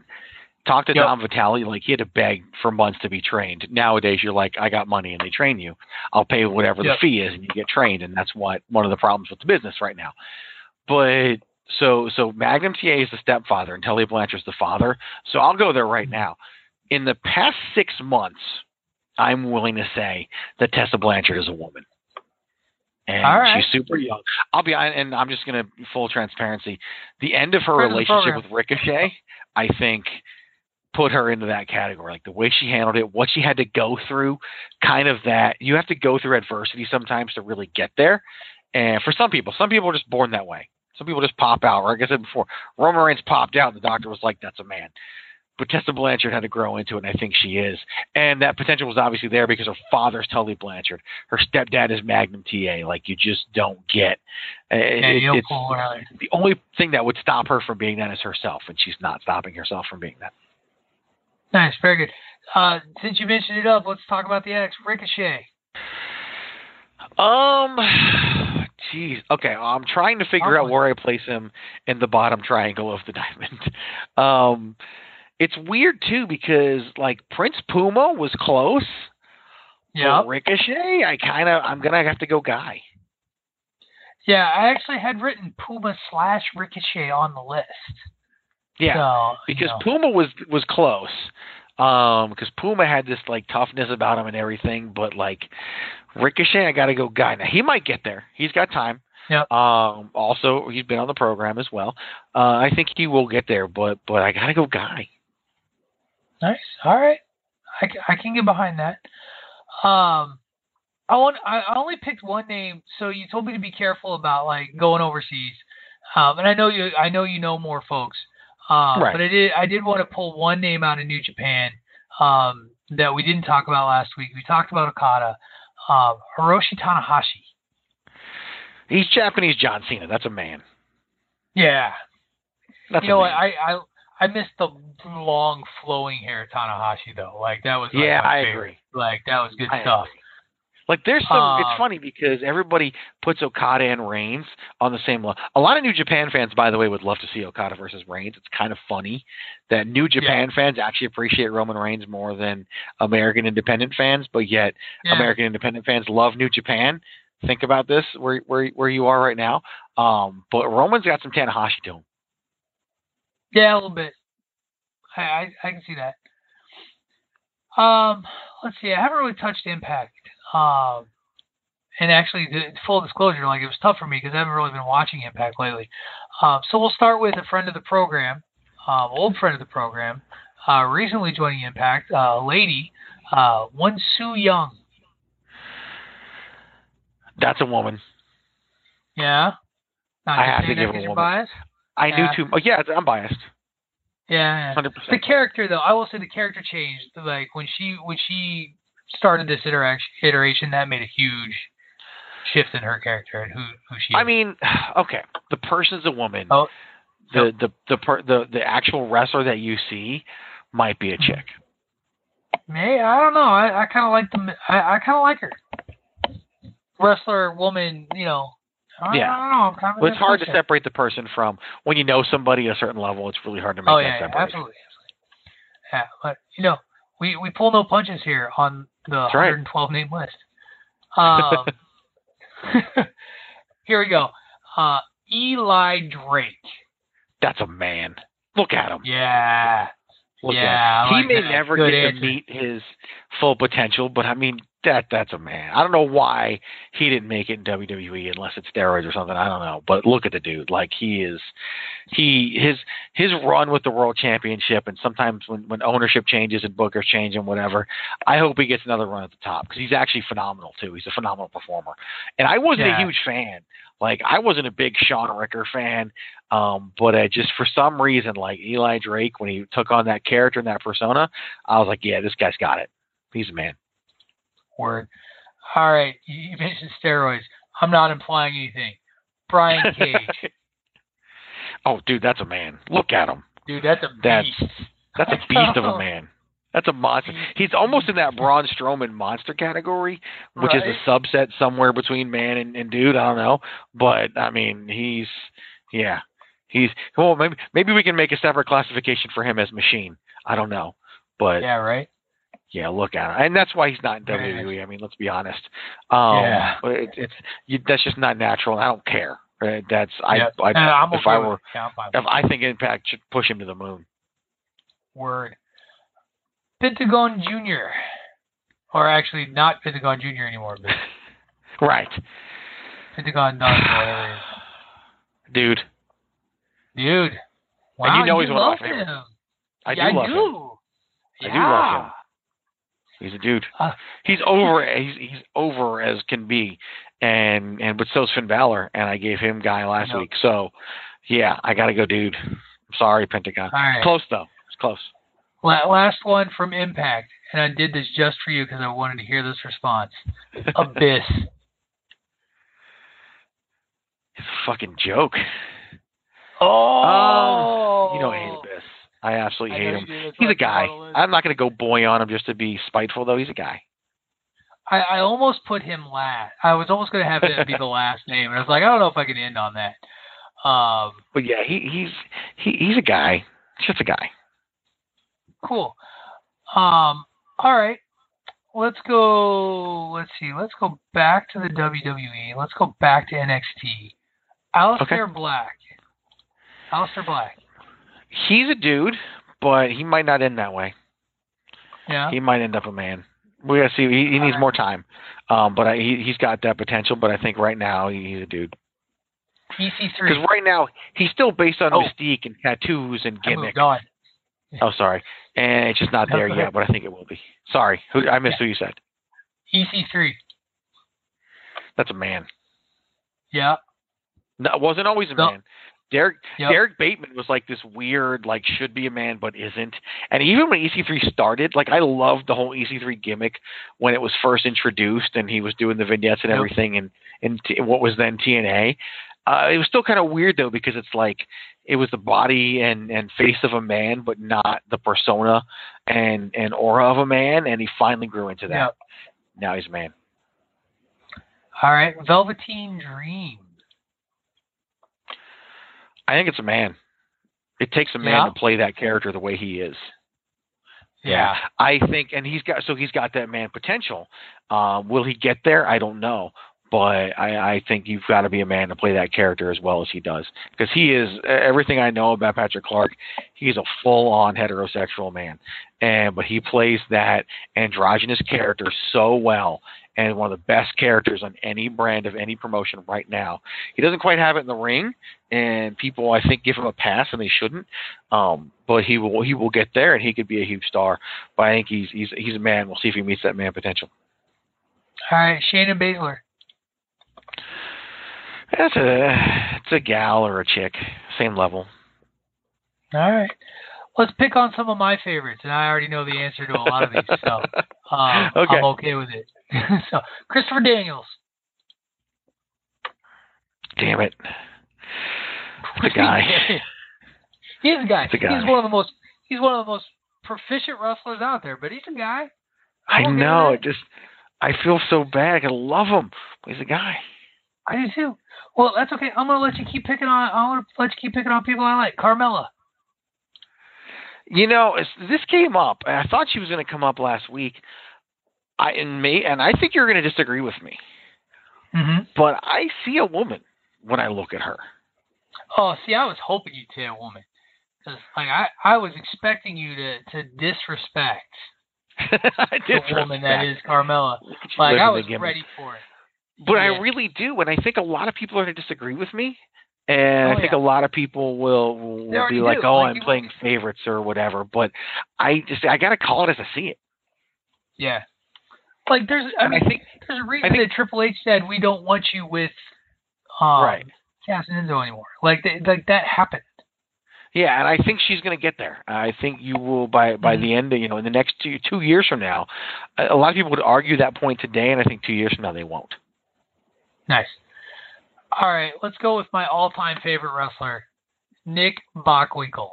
Talk to
Yep.
Don Vitale, like he had to beg for months to be trained. Nowadays, you're like, I got money and they train you. I'll pay whatever
Yep.
the fee is, and you get trained, and that's what one of the problems with the business right now. But so so Magnum TA is the stepfather, and Tully Blanchard's the father. So I'll go there right now. In the past six months, I'm willing to say that Tessa Blanchard is a woman. And
right.
she's super young. I'll be and I'm just gonna full transparency. The end of her
of the
relationship
program.
with Ricochet, I think put her into that category. Like the way she handled it, what she had to go through, kind of that you have to go through adversity sometimes to really get there. And for some people, some people are just born that way. Some people just pop out. Or like I said before, Roman Reigns popped out and the doctor was like, That's a man. But Tessa Blanchard had to grow into it, and I think she is. And that potential was obviously there because her father's Tully Blanchard. Her stepdad is Magnum TA. Like you just don't get. uh,
Yeah,
it- it's
pull her out of there.
the only thing that would stop her from being that is herself, and she's not stopping herself from being that.
Nice, very good. Uh, since you mentioned it up, let's talk about the X Ricochet.
Um, jeez. Okay, I'm trying to figure out where I place him in the bottom triangle of the [laughs] diamond. Um, it's weird too because like Prince Puma was close.
Yeah,
Ricochet, I kind of I'm gonna have to go Guy.
yeah. I actually had written Puma slash Ricochet on the list.
Yeah,
so,
because
you know.
Puma was was close. Um, because Puma had this like toughness about him and everything, but like Ricochet, I gotta go Guy. Now he might get there. He's got time.
Yep.
Um, also he's been on the program as well. Uh, I think he will get there, but but I gotta go Guy.
Nice. All right. I, I can get behind that. Um, I want. I only picked one name, so you told me to be careful about like going overseas. Um, and I know you. I know you know more folks. Um,
Right.
But I did. I did want to pull one name out of New Japan. Um, that we didn't talk about last week. We talked about Okada. Um, Hiroshi Tanahashi.
He's Japanese John Cena. That's a man.
Yeah.
That's
you know
man.
I, I I missed the long flowing hair Tanahashi though. Like that was like,
Yeah,
my
I
favorite.
agree.
Like that was good
I
stuff.
agree. Like there's some.
Uh,
it's funny because everybody puts Okada and Reigns on the same level. A lot of New Japan fans, by the way, would love to see Okada versus Reigns. It's kind of funny that New Japan fans actually appreciate Roman Reigns more than American independent fans, but yet
Yeah.
American independent fans love New Japan. Think about this, where where where you are right now. Um, but Roman's got some Tanahashi to him.
Yeah, a little bit. I, I I can see that. Um, let's see. I haven't really touched Impact. Um, and actually, full disclosure, like it was tough for me because I haven't really been watching Impact lately. Um, so we'll start with a friend of the program, um, old friend of the program, uh, recently joining Impact, uh, lady, uh, one Sue Young.
That's a woman.
Yeah. Not
I have to give a woman.
biased?
I
Yeah.
knew too. Oh, yeah, I'm biased.
Yeah. yeah.
Hundred
The character, though, I will say the character changed. Like when she when she started this iteration, iteration that made a huge shift in her character and who who she is.
I mean, [sighs] okay, the person's a woman.
Oh,
the the the per, the the actual wrestler that you see might be a mm-hmm. chick.
May I don't know. I, I kind of like the I, I kind of like her. Wrestler, woman, you know. I,
Yeah.
I don't know. I'm kind of
Well, it's hard to separate the person from when you know somebody a certain level. It's really hard to make
Oh
that
yeah, yeah,
separation.
absolutely, absolutely. Yeah, but you know, we we pull no punches here on the
That's right.
112 name list. Um, [laughs] here we go. Uh, Eli Drake.
That's a man. Look at him.
Yeah.
Look
yeah,
at
I.
He may
that.
never
Good
get
answer.
to meet his full potential, but I mean that that's a man. I don't know why he didn't make it in WWE unless it's steroids or something. I don't know. But look at the dude. Like he is he his his run with the world championship and sometimes when when ownership changes and bookers change and whatever, I hope he gets another run at the top because he's actually phenomenal too. He's a phenomenal performer. And I wasn't
Yeah.
a huge fan. Like I wasn't a big Sean Ricker fan. Um, but I just for some reason, like Eli Drake, when he took on that character and that persona, I was like, yeah, this guy's got it. He's a man.
Word. All right, you mentioned steroids. I'm not implying anything. Brian [laughs] Cage,
oh, dude, that's a man. Look at him.
dude, that's a beast.
that's a [laughs] beast of a man. That's a monster. He's almost in that Braun Strowman monster category, which is a subset somewhere between man and, and dude. I don't know, but I mean, he's yeah, He's well, maybe maybe we can make a separate classification for him as machine. I don't know, but
Yeah, right.
yeah, look at him, and that's why he's not in
Right.
WWE. I mean, let's be honest. Um,
Yeah.
it, it's you, that's just not natural, and I don't care. Uh, That's I,
Yep.
I
I'm
if
okay
I were.
Yeah,
if I think Impact should push him to the moon.
Word. Pentagon Junior, or actually not Pentagon Junior anymore, but [laughs]
Right,
Pentagon Don, whatever [sighs]
dude.
Dude. Wow,
you know he's one of my favorites.
him.
I do
yeah,
love
I
him.
do.
I do love him. He's a dude.
Uh,
he's over. He's he's over as can be, and and but so's Finn Balor, and I gave him guy last week. So, yeah, I gotta go, dude. I'm sorry, Pentagon.
All right.
Close though. It's close.
Last one from Impact, and I did this just for you because I wanted to hear this response. [laughs] Abyss.
It's a fucking joke.
Oh,
You know I hate Abyss. I absolutely
I
hate him.
you do. That's
He's a guy.
it's on the list.
I'm not gonna go boy on him just to be spiteful though. He's a guy.
I, I almost put him last. I was almost going to have him be the last [laughs] name, and I was like, I don't know if I can end on that. Um,
But yeah, he he's he he's a guy. Just a guy.
cool. Um, all right. Let's go. Let's see. Let's go back to the WWE. Let's go back to NXT. Alistair Black. Alistair Black.
He's a dude, but he might not end that way.
Yeah.
He might end up a man. We gotta see. He, he needs more time, um, but I, he he's got that potential. But I think right now he, he's a dude.
EC3.
Because right now he's still based on
Oh.
mystique and tattoos and
I
gimmick.
moved on.
Oh, sorry, and it's just not
No,
there yet. But I think it will be. Sorry, who I missed who you said.
EC3.
That's a man.
Yeah.
No, wasn't always a
No.
man. Derek
Yep.
Derrick Bateman was like this weird, like should be a man but isn't. And even when EC3 started, like I loved the whole EC3 gimmick when it was first introduced, and he was doing the vignettes and
Yep.
everything, and in T- what was then TNA. Uh, it was still kind of weird though because it's like it was the body and and face of a man, but not the persona and and aura of a man. And he finally grew into that.
Yep.
Now he's a man.
All right. Velveteen Dream.
I think it's a man. It takes a man
Yeah?
to play that character the way he is.
Yeah.
I think, and he's got so he's got that man potential. Um, will he get there? I don't know, but I, I think you've got to be a man to play that character as well as he does, because he is everything I know about Patrick Clark. He's a full-on heterosexual man, and but he plays that androgynous character so well, and one of the best characters on any brand of any promotion right now. He doesn't quite have it in the ring, and people I think give him a pass, and they shouldn't. Um, but he will he will get there, and he could be a huge star. But I think he's he's he's a man. We'll see if he meets that man potential.
All right. Shayna Baszler.
That's a it's a gal or a chick, same level.
All right. Let's pick on some of my favorites, and I already know the answer to a lot of these, so [laughs] um,
Okay.
I'm okay with it. [laughs] so, Christopher Daniels.
Damn it, a [laughs] guy.
he's a guy.
A guy.
He's one of the most. He's one of the most proficient wrestlers out there, but he's a guy.
I
I'm okay
know. It just I feel so bad. I love him. He's a guy.
I do too. Well, that's okay. I'm gonna let you keep picking on. I'm gonna let you keep picking on people I like. Carmella.
You know, this came up. I thought she was going to come up last week. I and me, and I think you're going to disagree with me.
Mm-hmm.
But I see a woman when I look at her.
Oh, see, I was hoping you'd say a woman, because like I, I was expecting you to to disrespect [laughs] the woman that is Carmella.
Look
Like I was ready for it.
But I really do, and I think a lot of people are going to disagree with me. And
Oh,
I think
yeah.
a lot of people will, will be like,
do.
"Oh,
Like,
I'm
you-
playing favorites or whatever." But I just I got to call it as I see it.
Yeah. Like there's, I mean,
I think
there's a reason
think-
that Triple H said we don't want you with, um,
Right.
Cass and Enzo anymore. Like, they, like that happened.
Yeah, and I think she's going to get there. I think you will by by
Mhm.
the end, of, you know, in the next two two years from now. A a lot of people would argue that point today, and I think two years from now they won't.
Nice. All right, let's go with my all-time favorite wrestler, Nick Bockwinkel.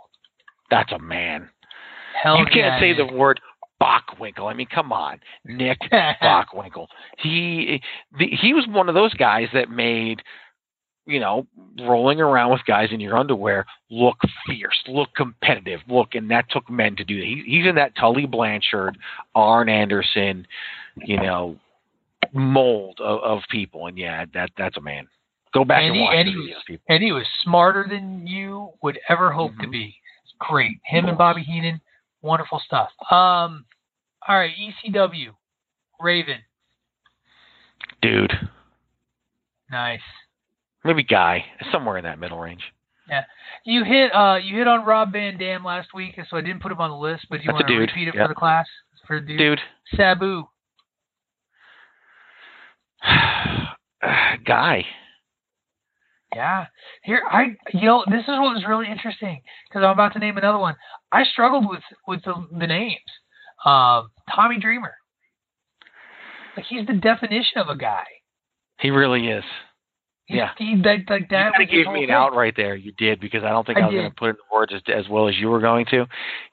That's a man.
Hell
you can't
yeah,
say
man.
the word Bockwinkel. I mean, come on, Nick [laughs] Bockwinkel. He the, he was one of those guys that made you know, rolling around with guys in your underwear, look fierce, look competitive, look, and that took men to do that. He, he's in that Tully Blanchard, Arn Anderson, you know, mold of, of people, and yeah, that that's a man. Go back and,
and,
he, watch
and, he
videos, people.
and he was smarter than you would ever hope to
Mhm.
be. Great. Him and Bobby Heenan, wonderful stuff. Um, all right, ECW, Raven,
Dude,
nice.
maybe guy, somewhere in that middle range.
Yeah, you hit uh you hit on Rob Van Dam last week, so I didn't put him on the list. But do you
That's
want to repeat it
Yeah.
for the class for the dude?
Dude,
Sabu, [sighs]
guy.
Yeah. Here I you know, this is what was really interesting because I'm about to name another one. I struggled with with the, the names. Um Tommy Dreamer. Like he's the definition of a guy.
He really is.
He's,
Yeah.
He, like, like
You
that
kind
was
of
his
gave me an
thing.
out right there. You did because I don't think
I
I, was going to put it in the words as, as well as you were going to.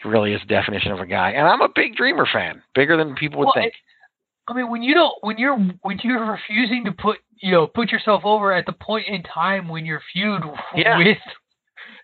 He really is the definition of a guy, and I'm a big Dreamer fan, bigger than people would
Well,
think.
I mean, when you don't, when you're, when you're refusing to put, you know, put yourself over at the point in time when your feud
Yeah.
with,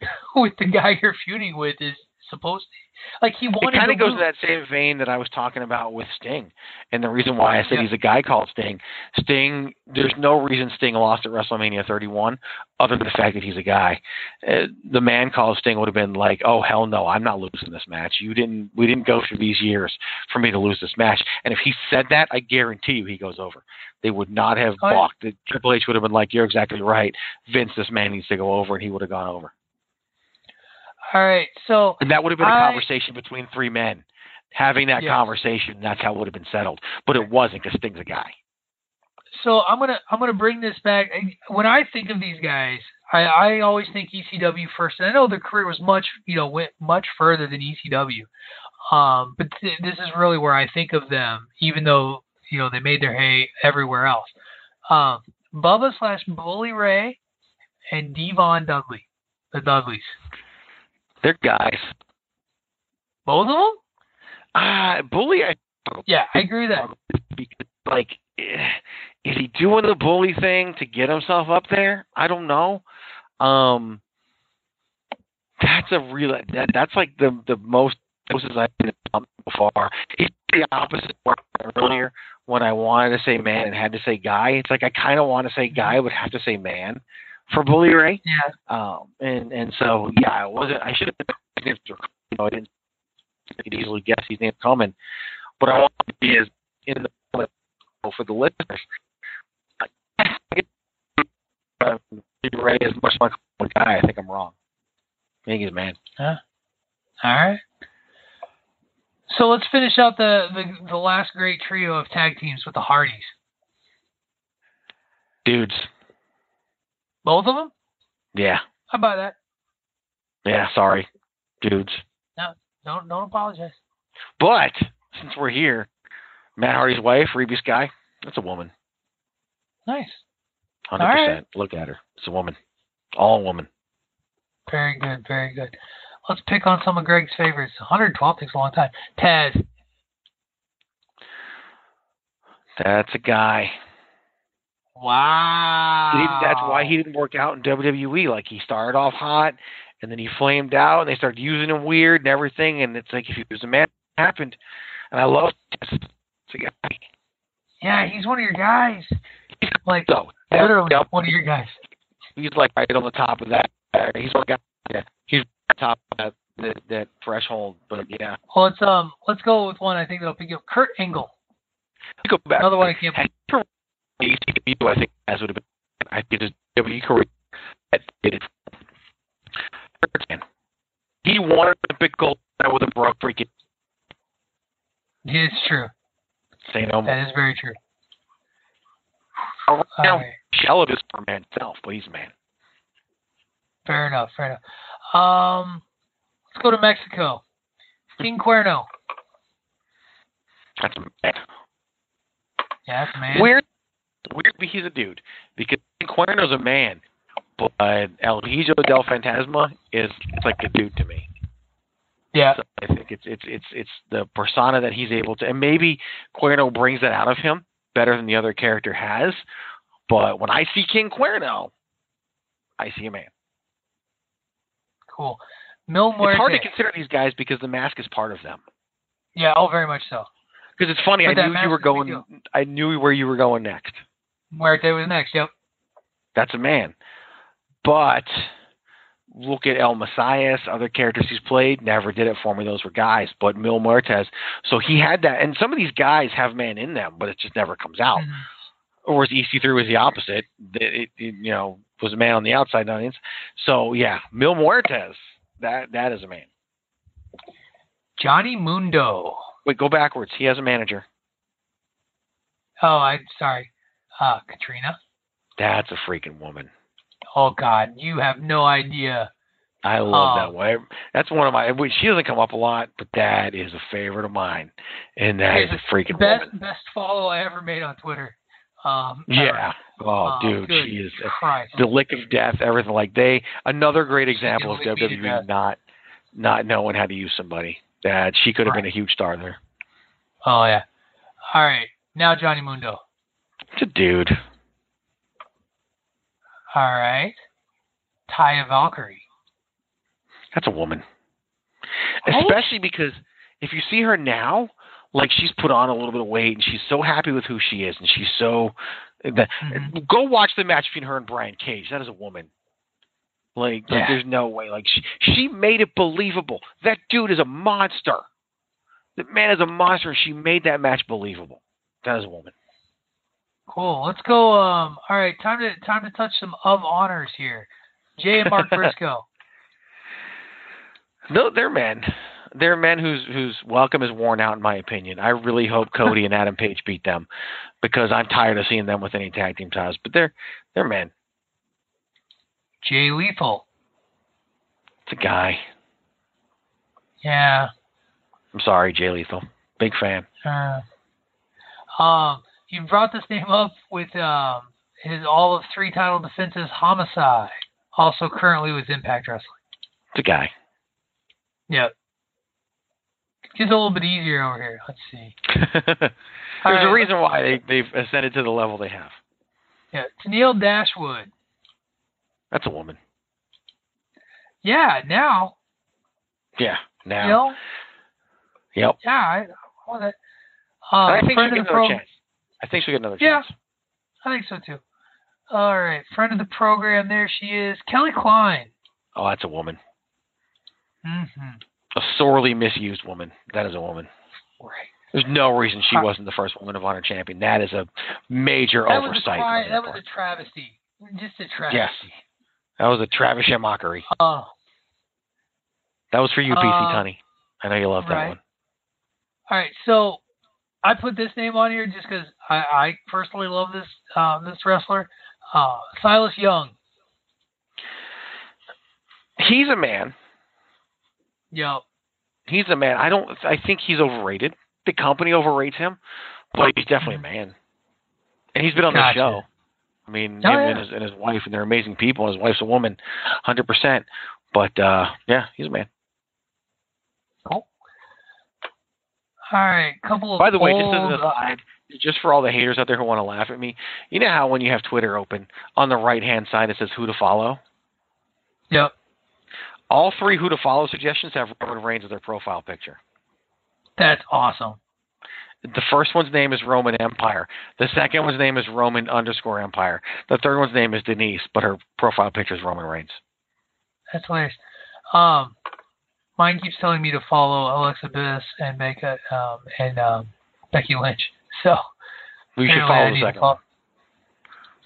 [laughs] with the guy you're feuding with is supposed to, like he
It
wanted
kind of goes to that same vein that I was talking about with Sting, and the reason why I said
Yeah.
he's a guy called Sting. Sting, there's no reason Sting lost at WrestleMania 31, other than the fact that he's a guy. Uh, the man called Sting would have been like, "Oh hell no, I'm not losing this match. You didn't. We didn't go through these years for me to lose this match." And if he said that, I guarantee you he goes over. They would not have balked. The Triple H would have been like, "You're exactly right, Vince. This man needs to go over," and he would have gone over.
All right, so
And that would have been a
I-
conversation between three men. Having that
Yes.
conversation, that's how it would have been settled. But it wasn't because Sting's a guy.
so I'm gonna I'm gonna bring this back. When I think of these guys, I, I always think ECW first. And I know their career was much you know went much further than ECW, um, but th- this is really where I think of them, even though you know they made their hay everywhere else. Um, Bubba slash Bully Ray and D-Von Dudley, the Dudleys,
They're guys.
both of them.
Ah, bully. I,
Yeah, I agree with that.
because, like, is he doing the bully thing to get himself up there? I don't know. Um, that's a real. That, that's like the the most closest I've been so far. It's the opposite earlier when I wanted to say man and had to say guy. It's like I kind of want to say guy, but have to say man for Bully Ray.
Yeah,
Um, and and so yeah, I wasn't. I should have. You know, I didn't. I could easily guess his name coming. but I want to be as in the for the listeners. Uh, Ray is much like a guy. I think I'm wrong. I think he's a man. Huh.
All right. So let's finish out the, the the last great trio of tag teams with the Hardys.
Dudes.
Both of them.
Yeah.
How about that?
Yeah. Sorry, dudes.
No, don't don't apologize.
But since we're here, Matt Hardy's wife, Reby Sky, that's a woman.
Nice.
Hundred
All
percent. Look at her. It's a woman. All woman.
Very good. Very good. Let's pick on some of Greg's favorites. 112 takes a long time. Taz.
That's a guy.
Wow.
He- That's why he didn't work out in WWE. Like he started off hot, and then he flamed out, and they started using him weird and everything. And it's like if he was a man, it happened. And I love this. It's a guy.
Yeah, he's one of your guys. Like
So
literally
yep,
one of your guys.
he's like right on the top of that. He's one guy. Yeah, he's on top of that, that that threshold. But yeah,
Well, let's um let's go with one I think that'll pick you up. Kurt Angle.
go back.
Another one I can't.
ECW, I think as would have been. I think his WWE career that did it. He wanted the big gold medal with a broke freaking
It's true.
say no more.
That is very true.
Around
right.
shell of his for man himself, but he's a man.
Fair enough. Fair enough. Um, let's go to Mexico. King [laughs] Cuerno.
That's a man.
Yeah, that's a man.
Weird, weird. He's a dude because Cuerno's a man, but El Hijo del Fantasma is it's like a dude to me.
Yeah.
So I think it's it's it's it's the persona that he's able to, and maybe Cuerno brings that out of him better than the other character has. But when I see King Cuerno, I see a man.
Cool. Mil Muerte.
It's hard to consider these guys because the mask is part of them.
Yeah, oh, very much so.
Because it's funny,
But
I knew you were
is a big
going. I knew where you were going next.
Muerte was next. Yep.
That's a man. But look at El Messias, other characters he's played, never did it for me. Those were guys. But Mil Muertes, so he had that. And some of these guys have man in them, but it just never comes out.
Mhm.
Whereas EC3 was the opposite. It, it, it, you know, was a man on the outside, not inside. So yeah, Mil Muertes, that that is a man.
Johnny Mundo.
Wait, go backwards. He has a manager.
Oh, I'm sorry. Uh, Catrina.
That's a freaking woman.
Oh God, you have no idea.
I love
Oh.
that way. That's one of my. She doesn't come up a lot, but that is a favorite of mine, and that is a freaking
best
woman.
best follow I ever made on Twitter. Um,
Yeah. Oh,
Oh,
dude,
good
she is
Christ.
the lick of death. Everything like they. Another great example of
can lick me to
WWE not not knowing how to use somebody. That she could have been a huge star there.
Oh yeah. All right, now Johnny Mundo.
It's a dude.
All right, Taya Valkyrie.
That's a woman. Especially because if you see her now, like she's put on a little bit of weight and she's so happy with who she is and she's so the,
Mhm.
go watch the match between her and Brian Cage. That is a woman. Like, like, there's no way. Like she she made it believable. That dude is a monster. The man is a monster. She made that match believable. That is a woman.
Cool. Let's go. Um. All right. Time to time to touch some of honors here. Jay and Mark [laughs] Briscoe.
No, they're men. They're men whose whose welcome is worn out, in my opinion. I really hope Cody and Adam Page beat them because I'm tired of seeing them with any tag team ties. But they're they're men.
Jay Lethal.
It's a guy.
Yeah.
I'm sorry, Jay Lethal. Big fan.
Uh, um. You brought this name up with um his all of three title defenses. Homicide. Also currently with Impact Wrestling.
It's a guy.
Yep. Gets a little bit easier over here. Let's see. [laughs]
There's
right,
a reason why they, they've ascended to the level they have.
Yeah. Tennille Dashwood.
That's a woman.
Yeah. Now.
Yeah. Now. Yep.
Yeah. I, I want that. Um,
I think she'll
friend
get
of the
chance. I think she'll get another
Yeah.
chance.
I think so too. All right, friend of the program. There she is, Kelly Klein.
Oh, that's a woman.
Mm-hmm.
A sorely misused woman. That is a woman.
Right.
There's no reason she wasn't the first Woman of Honor champion. That is a major
That was a
oversight.
tri- that
their
was a travesty. Just a travesty.
Yes. That was a Travis mockery.
Oh,
That was for you,
Uh,
Tunney. I know you love that
right.
one.
all right. So I put this name on here just because I, I personally love this um, this wrestler, uh, Silas Young.
He's a man.
Yep.
He's a man. I don't. I think he's overrated. The company overrates him, but he's definitely a man. And he's been on
Gotcha.
the show. I mean,
Oh,
him
yeah.
and, his, and his wife, and they're amazing people. And his wife's a woman, hundred percent. But uh yeah, he's a man.
Cool. All right, couple of
By the way, just
old,
as an aside, just for all the haters out there who want to laugh at me, you know how when you have Twitter open, on the right hand side it says who to follow?
Yep.
All three who to follow suggestions have Roman Reigns as their profile picture.
That's awesome.
The first one's name is Roman Empire. The second one's name is Roman underscore Empire. The third one's name is Denise, but her profile picture is Roman Reigns.
That's hilarious. Um, mine keeps telling me to follow Alexa Bliss and make a um and um Becky Lynch. [laughs] So
We should follow the second
follow-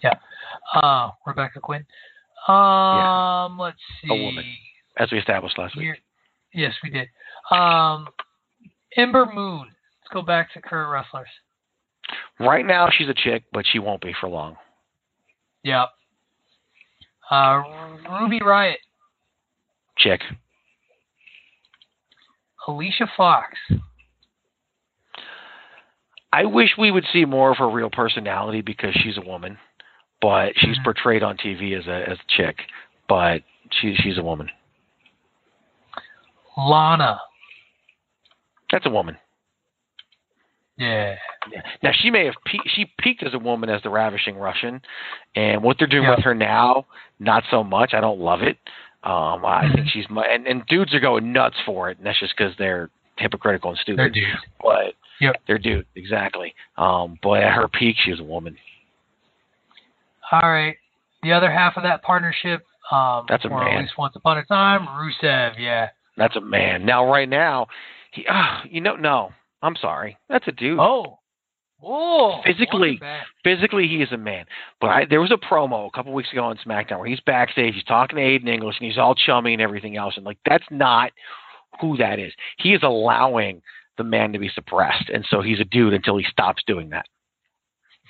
Yeah. Uh, Rebecca Quinn. Um, let's see.
A woman. as we established last week.
Here- yes, we did. Um, Ember Moon. Let's go back to current wrestlers.
Right now, she's a chick, but she won't be for long.
Yep. Uh, Ruby Riot.
Chick.
Alicia Fox.
I wish we would see more of her real personality because she's a woman, but she's
Mhm.
portrayed on TV as a as a chick, but she she's a woman.
Lana.
That's a woman.
Yeah.
Now she may have pe- she peaked as a woman as the ravishing Russian, and what they're doing
Yeah.
with her now, not so much. I don't love it. Um, I
Mhm.
think she's mu- and, and dudes are going nuts for it, and that's just because they're hypocritical and stupid.
They're dudes.
But
Yep.
they're dudes exactly. Um, but at her peak, she was a woman.
All right. The other half of that partnership, um,
That's a man.
at least once upon a time, Rusev. Yeah.
That's a man. Now, right now, he, ah, you know, no, I'm sorry, that's a dude.
Oh. Oh.
Physically. Physically, he is a man. But I, there was a promo a couple weeks ago on SmackDown where he's backstage, he's talking to Aiden English, and he's all chummy and everything else. And like, that's not who that is. He is allowing the man to be suppressed, and so he's a dude until he stops doing that.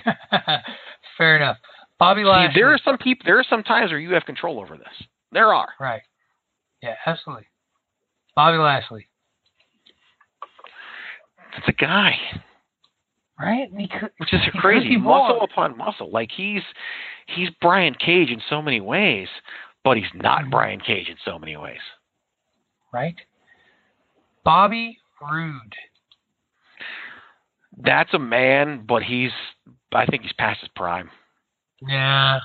[laughs]
Fair enough. Bobby
See, there are some people. There are some times where you have control over this. There are.
Right. Yeah, absolutely. Bobby Lashley.
It's a guy,
Right? Could,
which is crazy. Muscle
more.
upon muscle. Like he's he's Brian Cage in so many ways, but he's not
Mhm.
Brian Cage in so many ways.
Right? Bobby Roode.
That's a man, but he's. I think he's past his prime.
Yeah.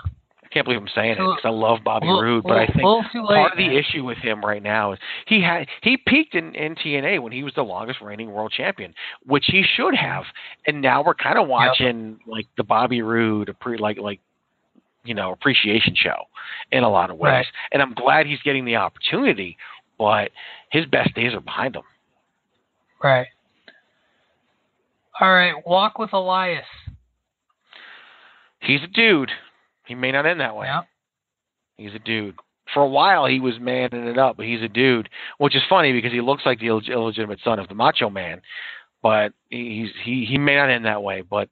I can't believe I'm saying it because I love Bobby
little-
Roode, but I think
late,
part of the
man.
issue with him right now is he had he peaked in, in TNA when he was the longest reigning world champion, which he should have, and now we're kind of watching like the Bobby Roode appre- like like you know appreciation show in a lot of ways,
Right.
and I'm glad he's getting the opportunity, but his best days are behind him.
Right. All right. Walk with Elias.
He's a dude. He may not end that way. He's a dude. For a while, he was manning it up, but he's a dude, which is funny because he looks like the illeg- illegitimate son of the Macho Man. But he's he he may not end that way. But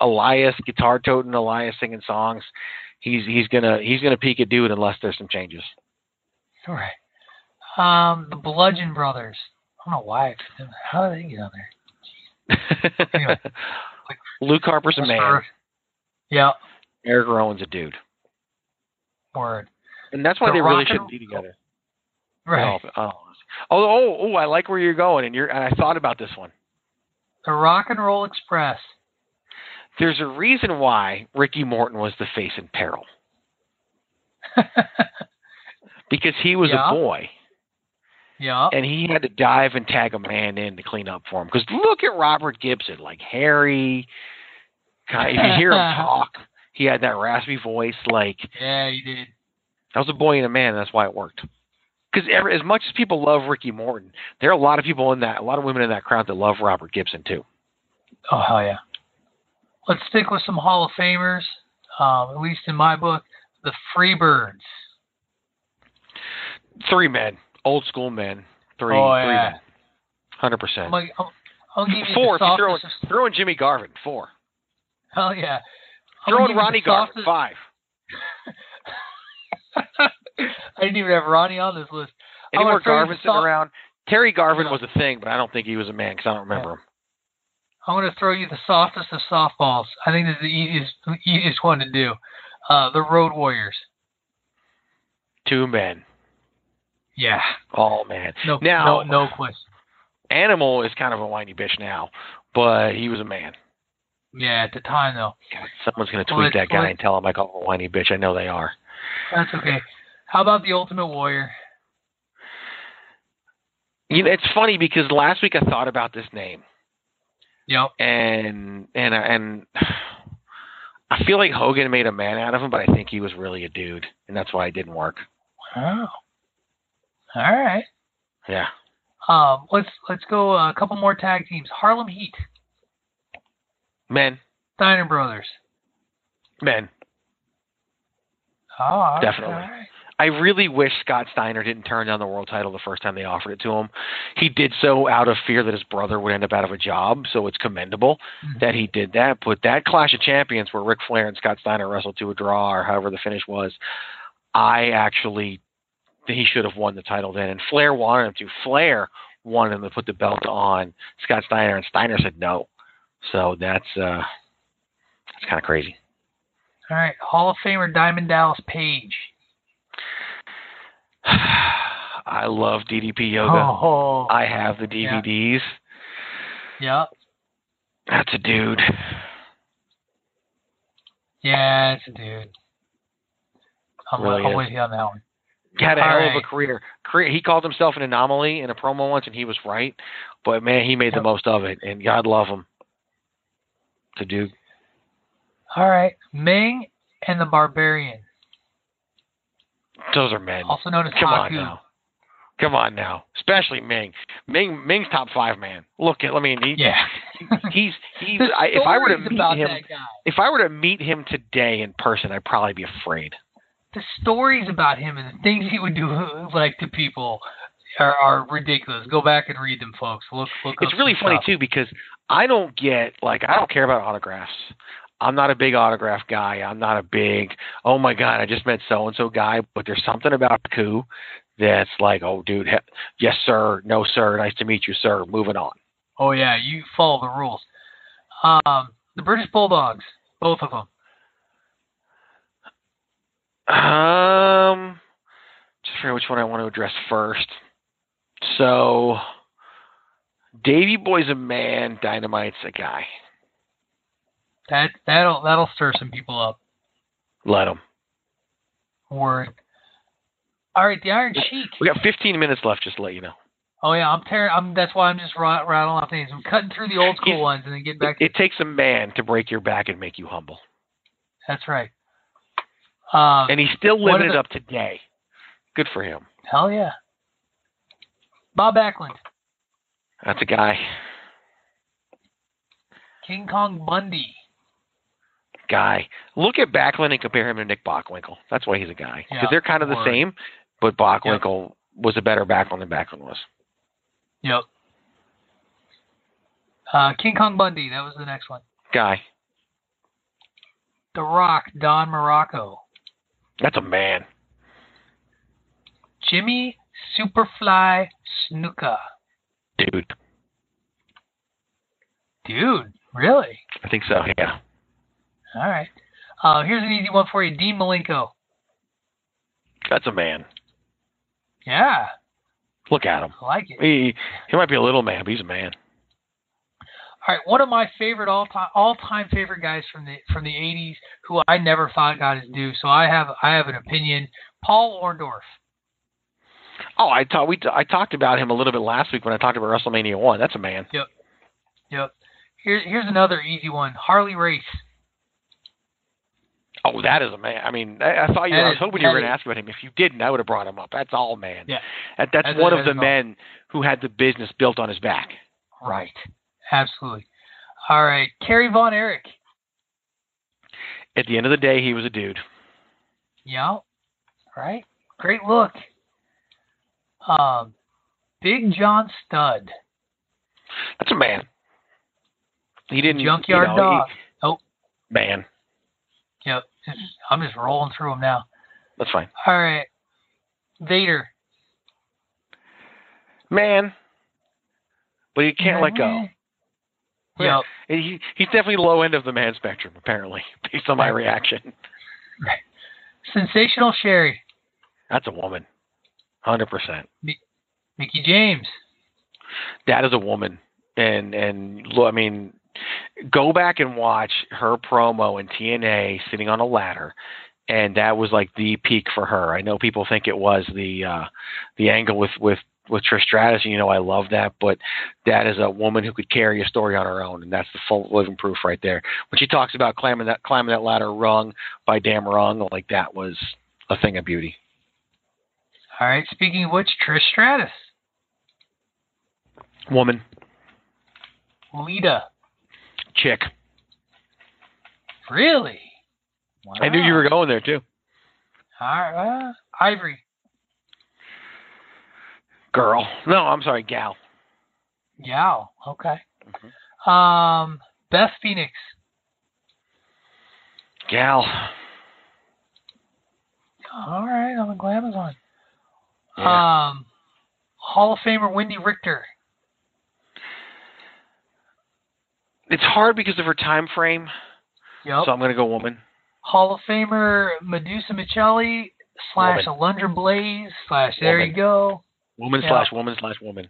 Elias, guitar toting Elias singing songs, he's he's gonna he's gonna peak a dude unless there's some changes.
All right. Um, the Bludgeon Brothers. I don't know why. I picked them. How did they get on there? [laughs] Anyway,
Luke Harper's a man.
Yeah.
Eric Rowan's a dude,
Word.
and that's why
The
they really shouldn't be together.
Right.
Oh, oh, oh, oh, oh, I like where you're going, and you're. And I thought about this one.
The Rock and Roll Express.
There's a reason why Ricky Morton was the face in peril [laughs] because he was
Yeah.
a boy
yeah.
and he had to dive and tag a man in to clean up for him. Because look at Robert Gibson, like Harry. Kind if you hear him [laughs] talk, he had that raspy voice. Like
Yeah, he did.
that was a boy and a man, and that's why it worked. Because as much as people love Ricky Morton, there are a lot of people in that, a lot of women in that crowd that love Robert Gibson too.
Oh hell yeah. Let's stick with some Hall of Famers. Um, at least in my book, the Freebirds.
Three men, old school men, three,
Oh,
three
yeah.
men, Hundred percent.
I'll, I'll give you
Four. If you throw,
softest.
throw in Jimmy Garvin, four.
Hell yeah.
Throw in Ronnie Garvin, five. [laughs]
I didn't even have Ronnie on this list.
Any more Garvin sitting
soft-
around? Terry Garvin was a thing, but I don't think he was a man because I don't remember him.
I'm going to throw you the softest of softballs. I think this is the easiest, easiest one to do. Uh, the Road Warriors.
Two men.
Yeah.
Oh man.
No,
Now-
no, no question.
Animal is kind of a whiny bitch now, but he was a man.
Yeah, at the time though.
God, someone's gonna tweet that guy and tell him I call him a whiny bitch. I know they are.
That's okay. How about the Ultimate Warrior?
You know, it's funny because last week I thought about this name,
Yep.
and and and [sighs] I feel like Hogan made a man out of him, but I think he was really a dude, and that's why it didn't work.
Oh. All right.
Yeah.
Um, let's let's go uh, a couple more tag teams. Harlem Heat,
Men,
Steiner Brothers.
men.
Oh,
Definitely.
right.
I really wish Scott Steiner didn't turn down the world title the first time they offered it to him. He did so out of fear that his brother would end up out of a job, so it's commendable
Mhm.
that he did that. But that Clash of Champions where Ric Flair and Scott Steiner wrestled to a draw or however the finish was, I actually he should have won the title then. And Flair wanted him to. Flair wanted him to put the belt on Scott Steiner, and Steiner said no. So that's uh that's kind of crazy.
All right. Hall of Famer Diamond Dallas Page. [sighs]
I love DDP Yoga.
Oh.
I have the DVDs.
yeah.
That's a dude.
Yeah, it's a dude. I'm,
Really
I'm with you on that one.
He had a
All
hell of a career. career. He called himself an anomaly in a promo once, and he was right. But man, he made the most of it, and God love him. The dude.
All right, Meng and the Barbarian,
Those are men.
also known as
Come on now. Come on now. Especially Meng. Meng Meng's top five man. Look at I mean he
Yeah. [laughs]
he's he's I, if I were to meet him if I were to meet him today in person, I'd probably be afraid.
the stories about him and the things he would do [laughs] like to people are, are ridiculous. Go back and read them, folks. Look, look.
It's really funny
stuff.
too because I don't get like I don't care about autographs. I'm not a big autograph guy. I'm not a big oh my god I just met so and so guy. But there's something about Ku that's like oh dude he- yes sir no sir nice to meet you sir moving on.
Oh yeah, you follow the rules. Um, the British Bulldogs, both of them.
Um, just figure which one I want to address first. So, Davy Boy's a man, Dynamite's a guy.
That that'll that'll stir some people up.
Let them.
Word. All right, the Iron Sheik.
We got 15 minutes left, just to let you know.
Oh yeah, I'm tearing. I'm that's why I'm just ra- rattling off names. I'm cutting through the old school ones and then getting
It,
back. to
it takes a man to break your back and make you humble.
That's right. Um,
And he's still living it
the-
up today. Good for him.
hell yeah. Bob Backlund,
That's a guy.
King Kong Bundy.
Guy. Look at Backlund and compare him to Nick Bockwinkel. That's why he's a guy. Because
Yeah,
they're kind of the same, but Bockwinkel was a better Backlund than Backlund was.
Yep. Uh, King Kong Bundy. That was the next one.
Guy.
The Rock, Don Muraco.
That's a man.
Jimmy Superfly Snuka.
Dude.
Dude, really?
I think so, yeah.
All right. Uh, here's an easy one for you. Dean Malenko.
That's a man.
Yeah,
Look at him.
I like it.
He he might be a little man, but he's a man.
All right, one of my favorite all time all time favorite guys from the from the '80s, who I never thought got his due. So I have I have an opinion. Paul Orndorff.
Oh, I talked we t- I talked about him a little bit last week when I talked about WrestleMania one. That's a man.
Yep. Yep. Here's here's another easy one. Harley Race.
Oh, that is a man. I mean, I, I thought you.
That
I was
is-
hoping you were going to ask about him. If you didn't, I would have brought him up. That's all man.
Yeah.
That, that's
That-
one of the
all.
men who had the business built on his back.
Right. Absolutely. All right, Kerry Von Erich.
At the end of the day, he was a dude.
Yeah. Right. Great look. Um, Big John Studd.
That's a man. He didn't.
Junkyard
you know,
Dog.
he-
Oh.
man.
Yep. I'm just rolling through them now.
That's fine.
All right. Vader.
Man. But he can't let go.
Yep.
He, he's definitely low end of the man spectrum, apparently, [laughs] based on my reaction.
Sensational Sherri.
That's a woman. 100%.
Mickie James.
that is a woman and and I mean go back and watch her promo in TNA sitting on a ladder and that was like the peak for her. I know people think it was the uh the angle with with with Trish Stratus, and you know I love that, but that is a woman who could carry a story on her own, and that's the full living proof right there. When she talks about climbing that climbing that ladder rung by damn rung, like that was a thing of beauty.
All right. Speaking of which, Trish Stratus.
Woman,
Lita.
chick.
Really?
I knew you were going there too.
All right. Uh, Ivory.
Girl. No, I'm sorry, gal.
Gal. Okay.
Mm-hmm.
Um, Beth Phoenix.
Gal.
All right, I'm on Glamazon.
Yeah.
Um, Hall of Famer Wendi Richter.
It's hard because of her time frame,
Yep.
so I'm going to go woman.
Hall of Famer Medusa Miceli slash Alundra Blaze slash there you go.
Woman
Yeah.
slash woman slash woman.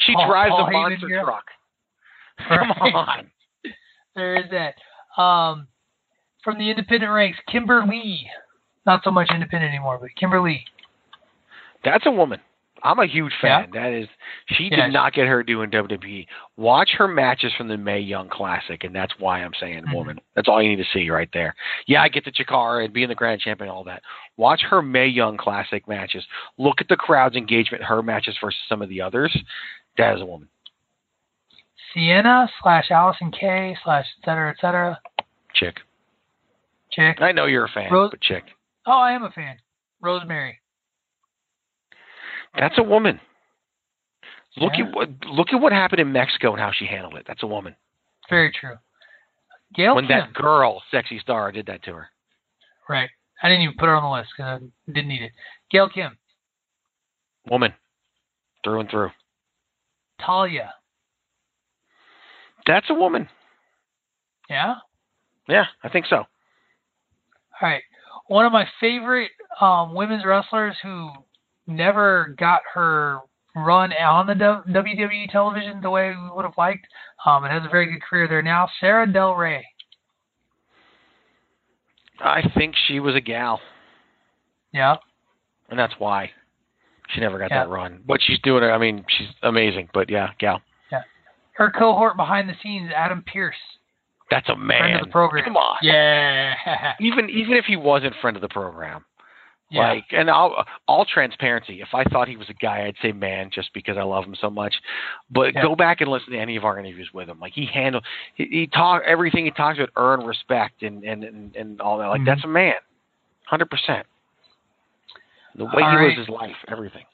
She
Paul-
drives
Paul
a monster truck. [laughs] Come
Right.
on.
there is that. Um, from the independent ranks, Kimber Lee. Not so much independent anymore, but Kimber Lee.
That's a woman. I'm a huge fan. That is, she
Yeah,
did not get her due in WWE. Watch her matches from the Mae Young Classic, and that's why I'm saying
Mhm.
woman. That's all you need to see right there. Yeah, I get the Chikara and being the grand champion, and all that. Watch her Mae Young Classic matches. Look at the crowd's engagement, her matches versus some of the others. That is a woman.
Sienna slash Allysin Kay slash et cetera, et cetera.
Chick.
Chick.
I know you're a fan,
Rose-
but chick.
Oh, I am a fan. Rosemary.
That's a woman. Look
Yeah.
at what look at what happened in Mexico and how she handled it. That's a woman.
Very true. Gail
when
Kim.
that girl, sexy star, did that to her.
Right. I didn't even put her on the list because I didn't need it. Gail Kim.
Woman. Through and through.
Talia.
That's a woman.
Yeah.
Yeah, I think so.
All right. One of my favorite um, women's wrestlers who never got her run on the WWE television the way we would have liked, um, and has a very good career there now. Sara Del Rey.
I think she was a gal,
Yeah.
and that's why she never got
Yeah.
that run. But she's doing it. I mean, she's amazing. But yeah, gal. Yeah.
Her cohort behind the scenes, Adam Pearce,
That's a man.
friend of the program.
Come on.
Yeah. [laughs]
Even even if he wasn't friend of the program,
yeah.
like, and all all transparency. If I thought he was a guy, I'd say man, just because I love him so much. But
Yeah.
go back and listen to any of our interviews with him. Like he handled, he, he talk everything he talks about, earn respect and and and, and all that. Like
Mhm.
that's a man, hundred percent. The way
All
he
right.
lives his life, everything.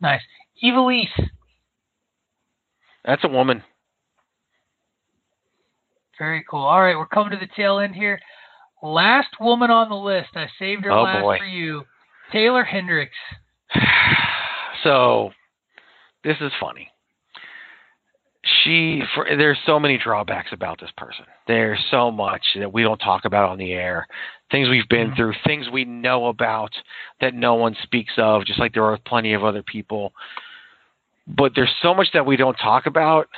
Nice. Evilise.
That's a woman.
Very cool. All right, we're coming to the tail end here. Last woman on the list. I saved her
Oh,
last
boy.
for you. Taylor Hendricks. [sighs]
so this is funny. She for there's so many drawbacks about this person. There's so much that we don't talk about on the air. Things we've been
Mhm.
through, things we know about that no one speaks of, just like there are plenty of other people. But there's so much that we don't talk about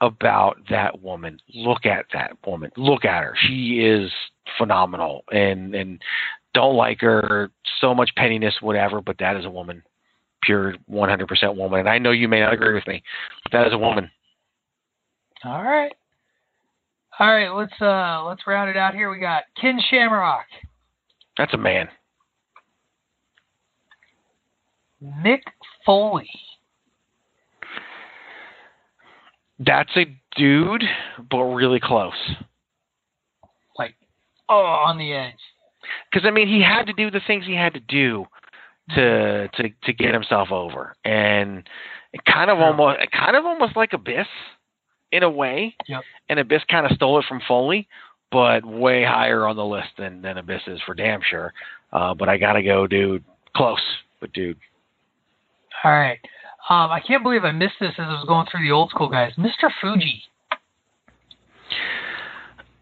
about that woman. Look at that woman. Look at her. She is phenomenal and and don't like her, so much pettiness, whatever, but that is a woman. Pure 100% woman. And I know you may not agree with me, but that is a woman.
All right. All right, let's uh let's round it out here. We got Ken Shamrock,
That's a man.
Mick Foley.
That's a dude, but really close.
Oh on the edge.
Because I mean, he had to do the things he had to do to to to get himself over, and kind of
True.
almost kind of almost like Abyss in a way.
Yep.
And Abyss kind of stole it from Foley, but way higher on the list than than Abyss is for damn sure. Uh, but I gotta go, dude. Close, but dude.
All right. Um, I can't believe I missed this as I was going through the old school guys. Mr. Fuji.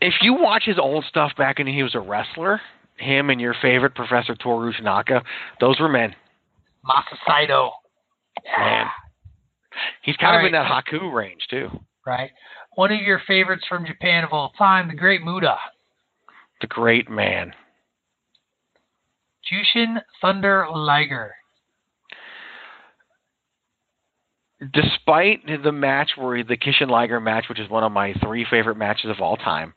If you watch his old stuff back when he was a wrestler, him and your favorite Professor Toru Tanaka, those were men.
Masa Saito.
Man. He's kind
All
of in that Haku range too.
Right. One of your favorites from Japan of all time, the Great Muta.
The great man.
Jushin Thunder Liger.
Despite the match where the Kishin Liger match, which is one of my three favorite matches of all time,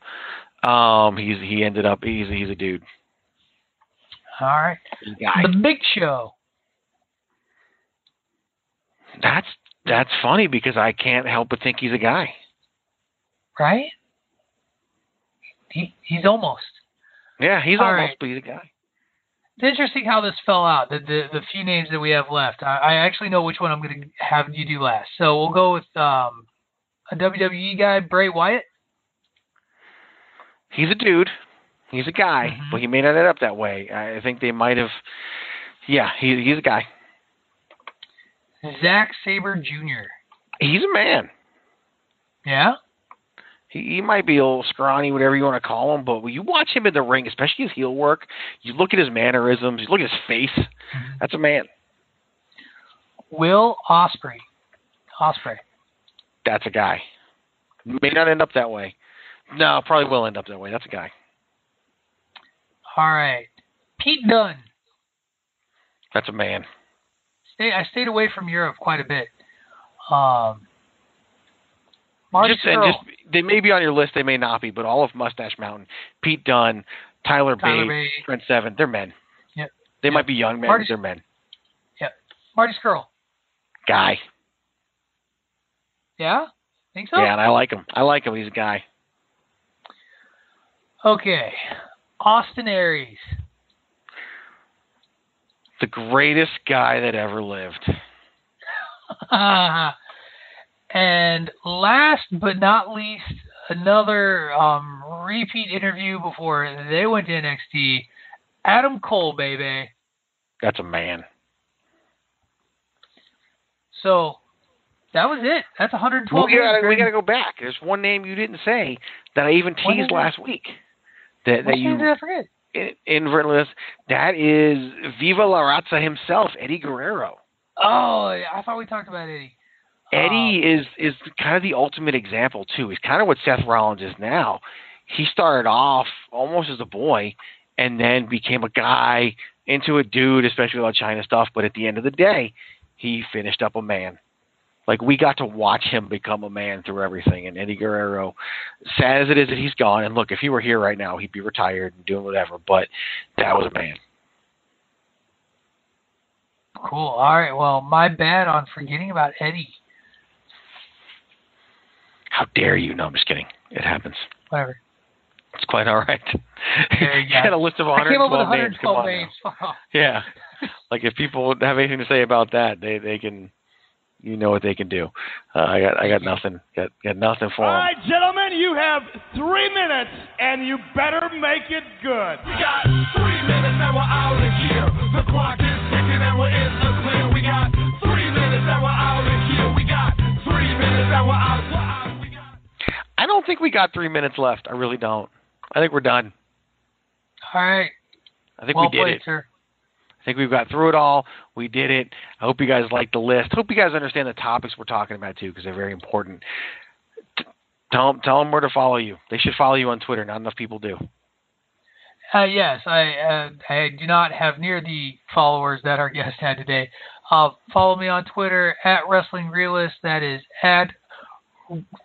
um, he's he ended up he's he's a dude.
All right.
He's a guy.
The Big Show.
That's that's funny because I can't help but think he's a guy.
Right? He he's almost.
Yeah, he's
All
almost
right.
but he's a guy.
It's interesting how this fell out. The the, the few names that we have left. I, I actually know which one I'm going to have you do last. So we'll go with um, a WWE guy, Bray Wyatt.
He's a dude. He's a guy,
Mhm.
but he may not end up that way. I think they might have. Yeah, he, he's a guy.
Zack Sabre Jr.
He's a man.
Yeah.
He, he might be a little scrawny, whatever you want to call him, but when you watch him in the ring, especially his heel work, you look at his mannerisms, you look at his face. That's a man.
Will Ospreay. Ospreay.
That's a guy. May not end up that way, No, probably will end up that way. That's a guy.
All right. Pete Dunne.
That's a man.
Stay, I stayed away from Europe quite a bit. Um, Marty
just, and just they may be on your list, they may not be, but all of Mustache Mountain, Pete Dunne, Tyler,
Tyler
Bate,
Bate.
Trent Seven, they're men.
Yep.
They
Yep.
might be young men,
Marty-
but they're men. Yeah.
Marty Scurll.
Guy.
Yeah? Think so?
Yeah, and I like him. I like him. He's a guy.
Okay. Austin Aries.
The greatest guy that ever lived. [laughs]
and last but not least, another um, repeat interview before they went to NXT. Adam Cole, baby.
That's a man.
So that was it. That's 112
Well, we gotta, we gotta go back. There's one name you didn't say that I even teased last week. That, that you
did I forget?
in- list. That is Viva La Raza himself, Eddie Guerrero.
Oh, I thought we talked about Eddie.
Eddie
Um,
is is kind of the ultimate example too. He's kind of what Seth Rollins is now. He started off almost as a boy, and then became a guy into a dude, especially with all Chyna stuff. But at the end of the day, he finished up a man. Like we got to watch him become a man through everything. And Eddie Guerrero, sad as it is that he's gone, and look, if he were here right now, he'd be retired and doing whatever. But that was a man.
Cool. All right. Well, my bad on forgetting about Eddie.
How dare you? No, I'm just kidding. It happens.
Whatever.
It's quite all right.
There you [laughs]
Get
go.
a list of
I came up with
112 names. Come on
names. [laughs]
Yeah. like if people have anything to say about that, they they can, you know what they can do. Uh, I got I got nothing. Got got nothing for them.
right, gentlemen, you have three minutes, and you better make it good.
We got three minutes and we're out of here. The clock is ticking and we're in the clear. We got three minutes and we're out of here. We got three minutes and we're out.
I don't think we got three minutes left. I really don't. I think we're done.
All right.
I think
well
we did
played,
it.
sir.
I think we've got through it all. We did it. I hope you guys like the list. Hope you guys understand the topics we're talking about too, because they're very important. T- Tell them, tell them where to follow you. They should follow you on Twitter. Not enough people do.
Uh, yes, I uh, I do not have near the followers that our guest had today. Uh, follow me on Twitter at Wrestling Realist. That is at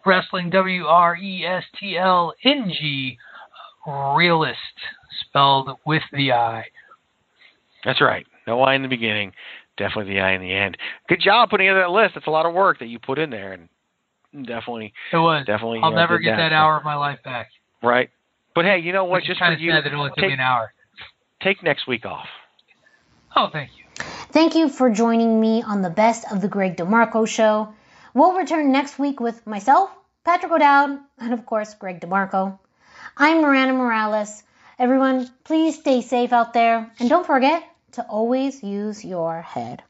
Wrestling W R E S T L N G Realist, spelled with the I.
That's right. No I in the beginning, definitely the I in the end. Good job putting together that list. That's a lot of work that you put in there, and definitely,
It was.
definitely.
I'll
uh,
never get that
So-
hour of my life back.
Right. But hey, you know what?
Which
Just
kind
for
of
you,
sad that it only took
take,
me an hour.
take next week off.
Oh, thank you.
Thank you for joining me on the Best of the Greg DeMarco show. We'll return next week with myself, Patrick O'Dowd, and of course, Greg DeMarco. I'm Miranda Morales. Everyone, please stay safe out there and don't forget to always use your head.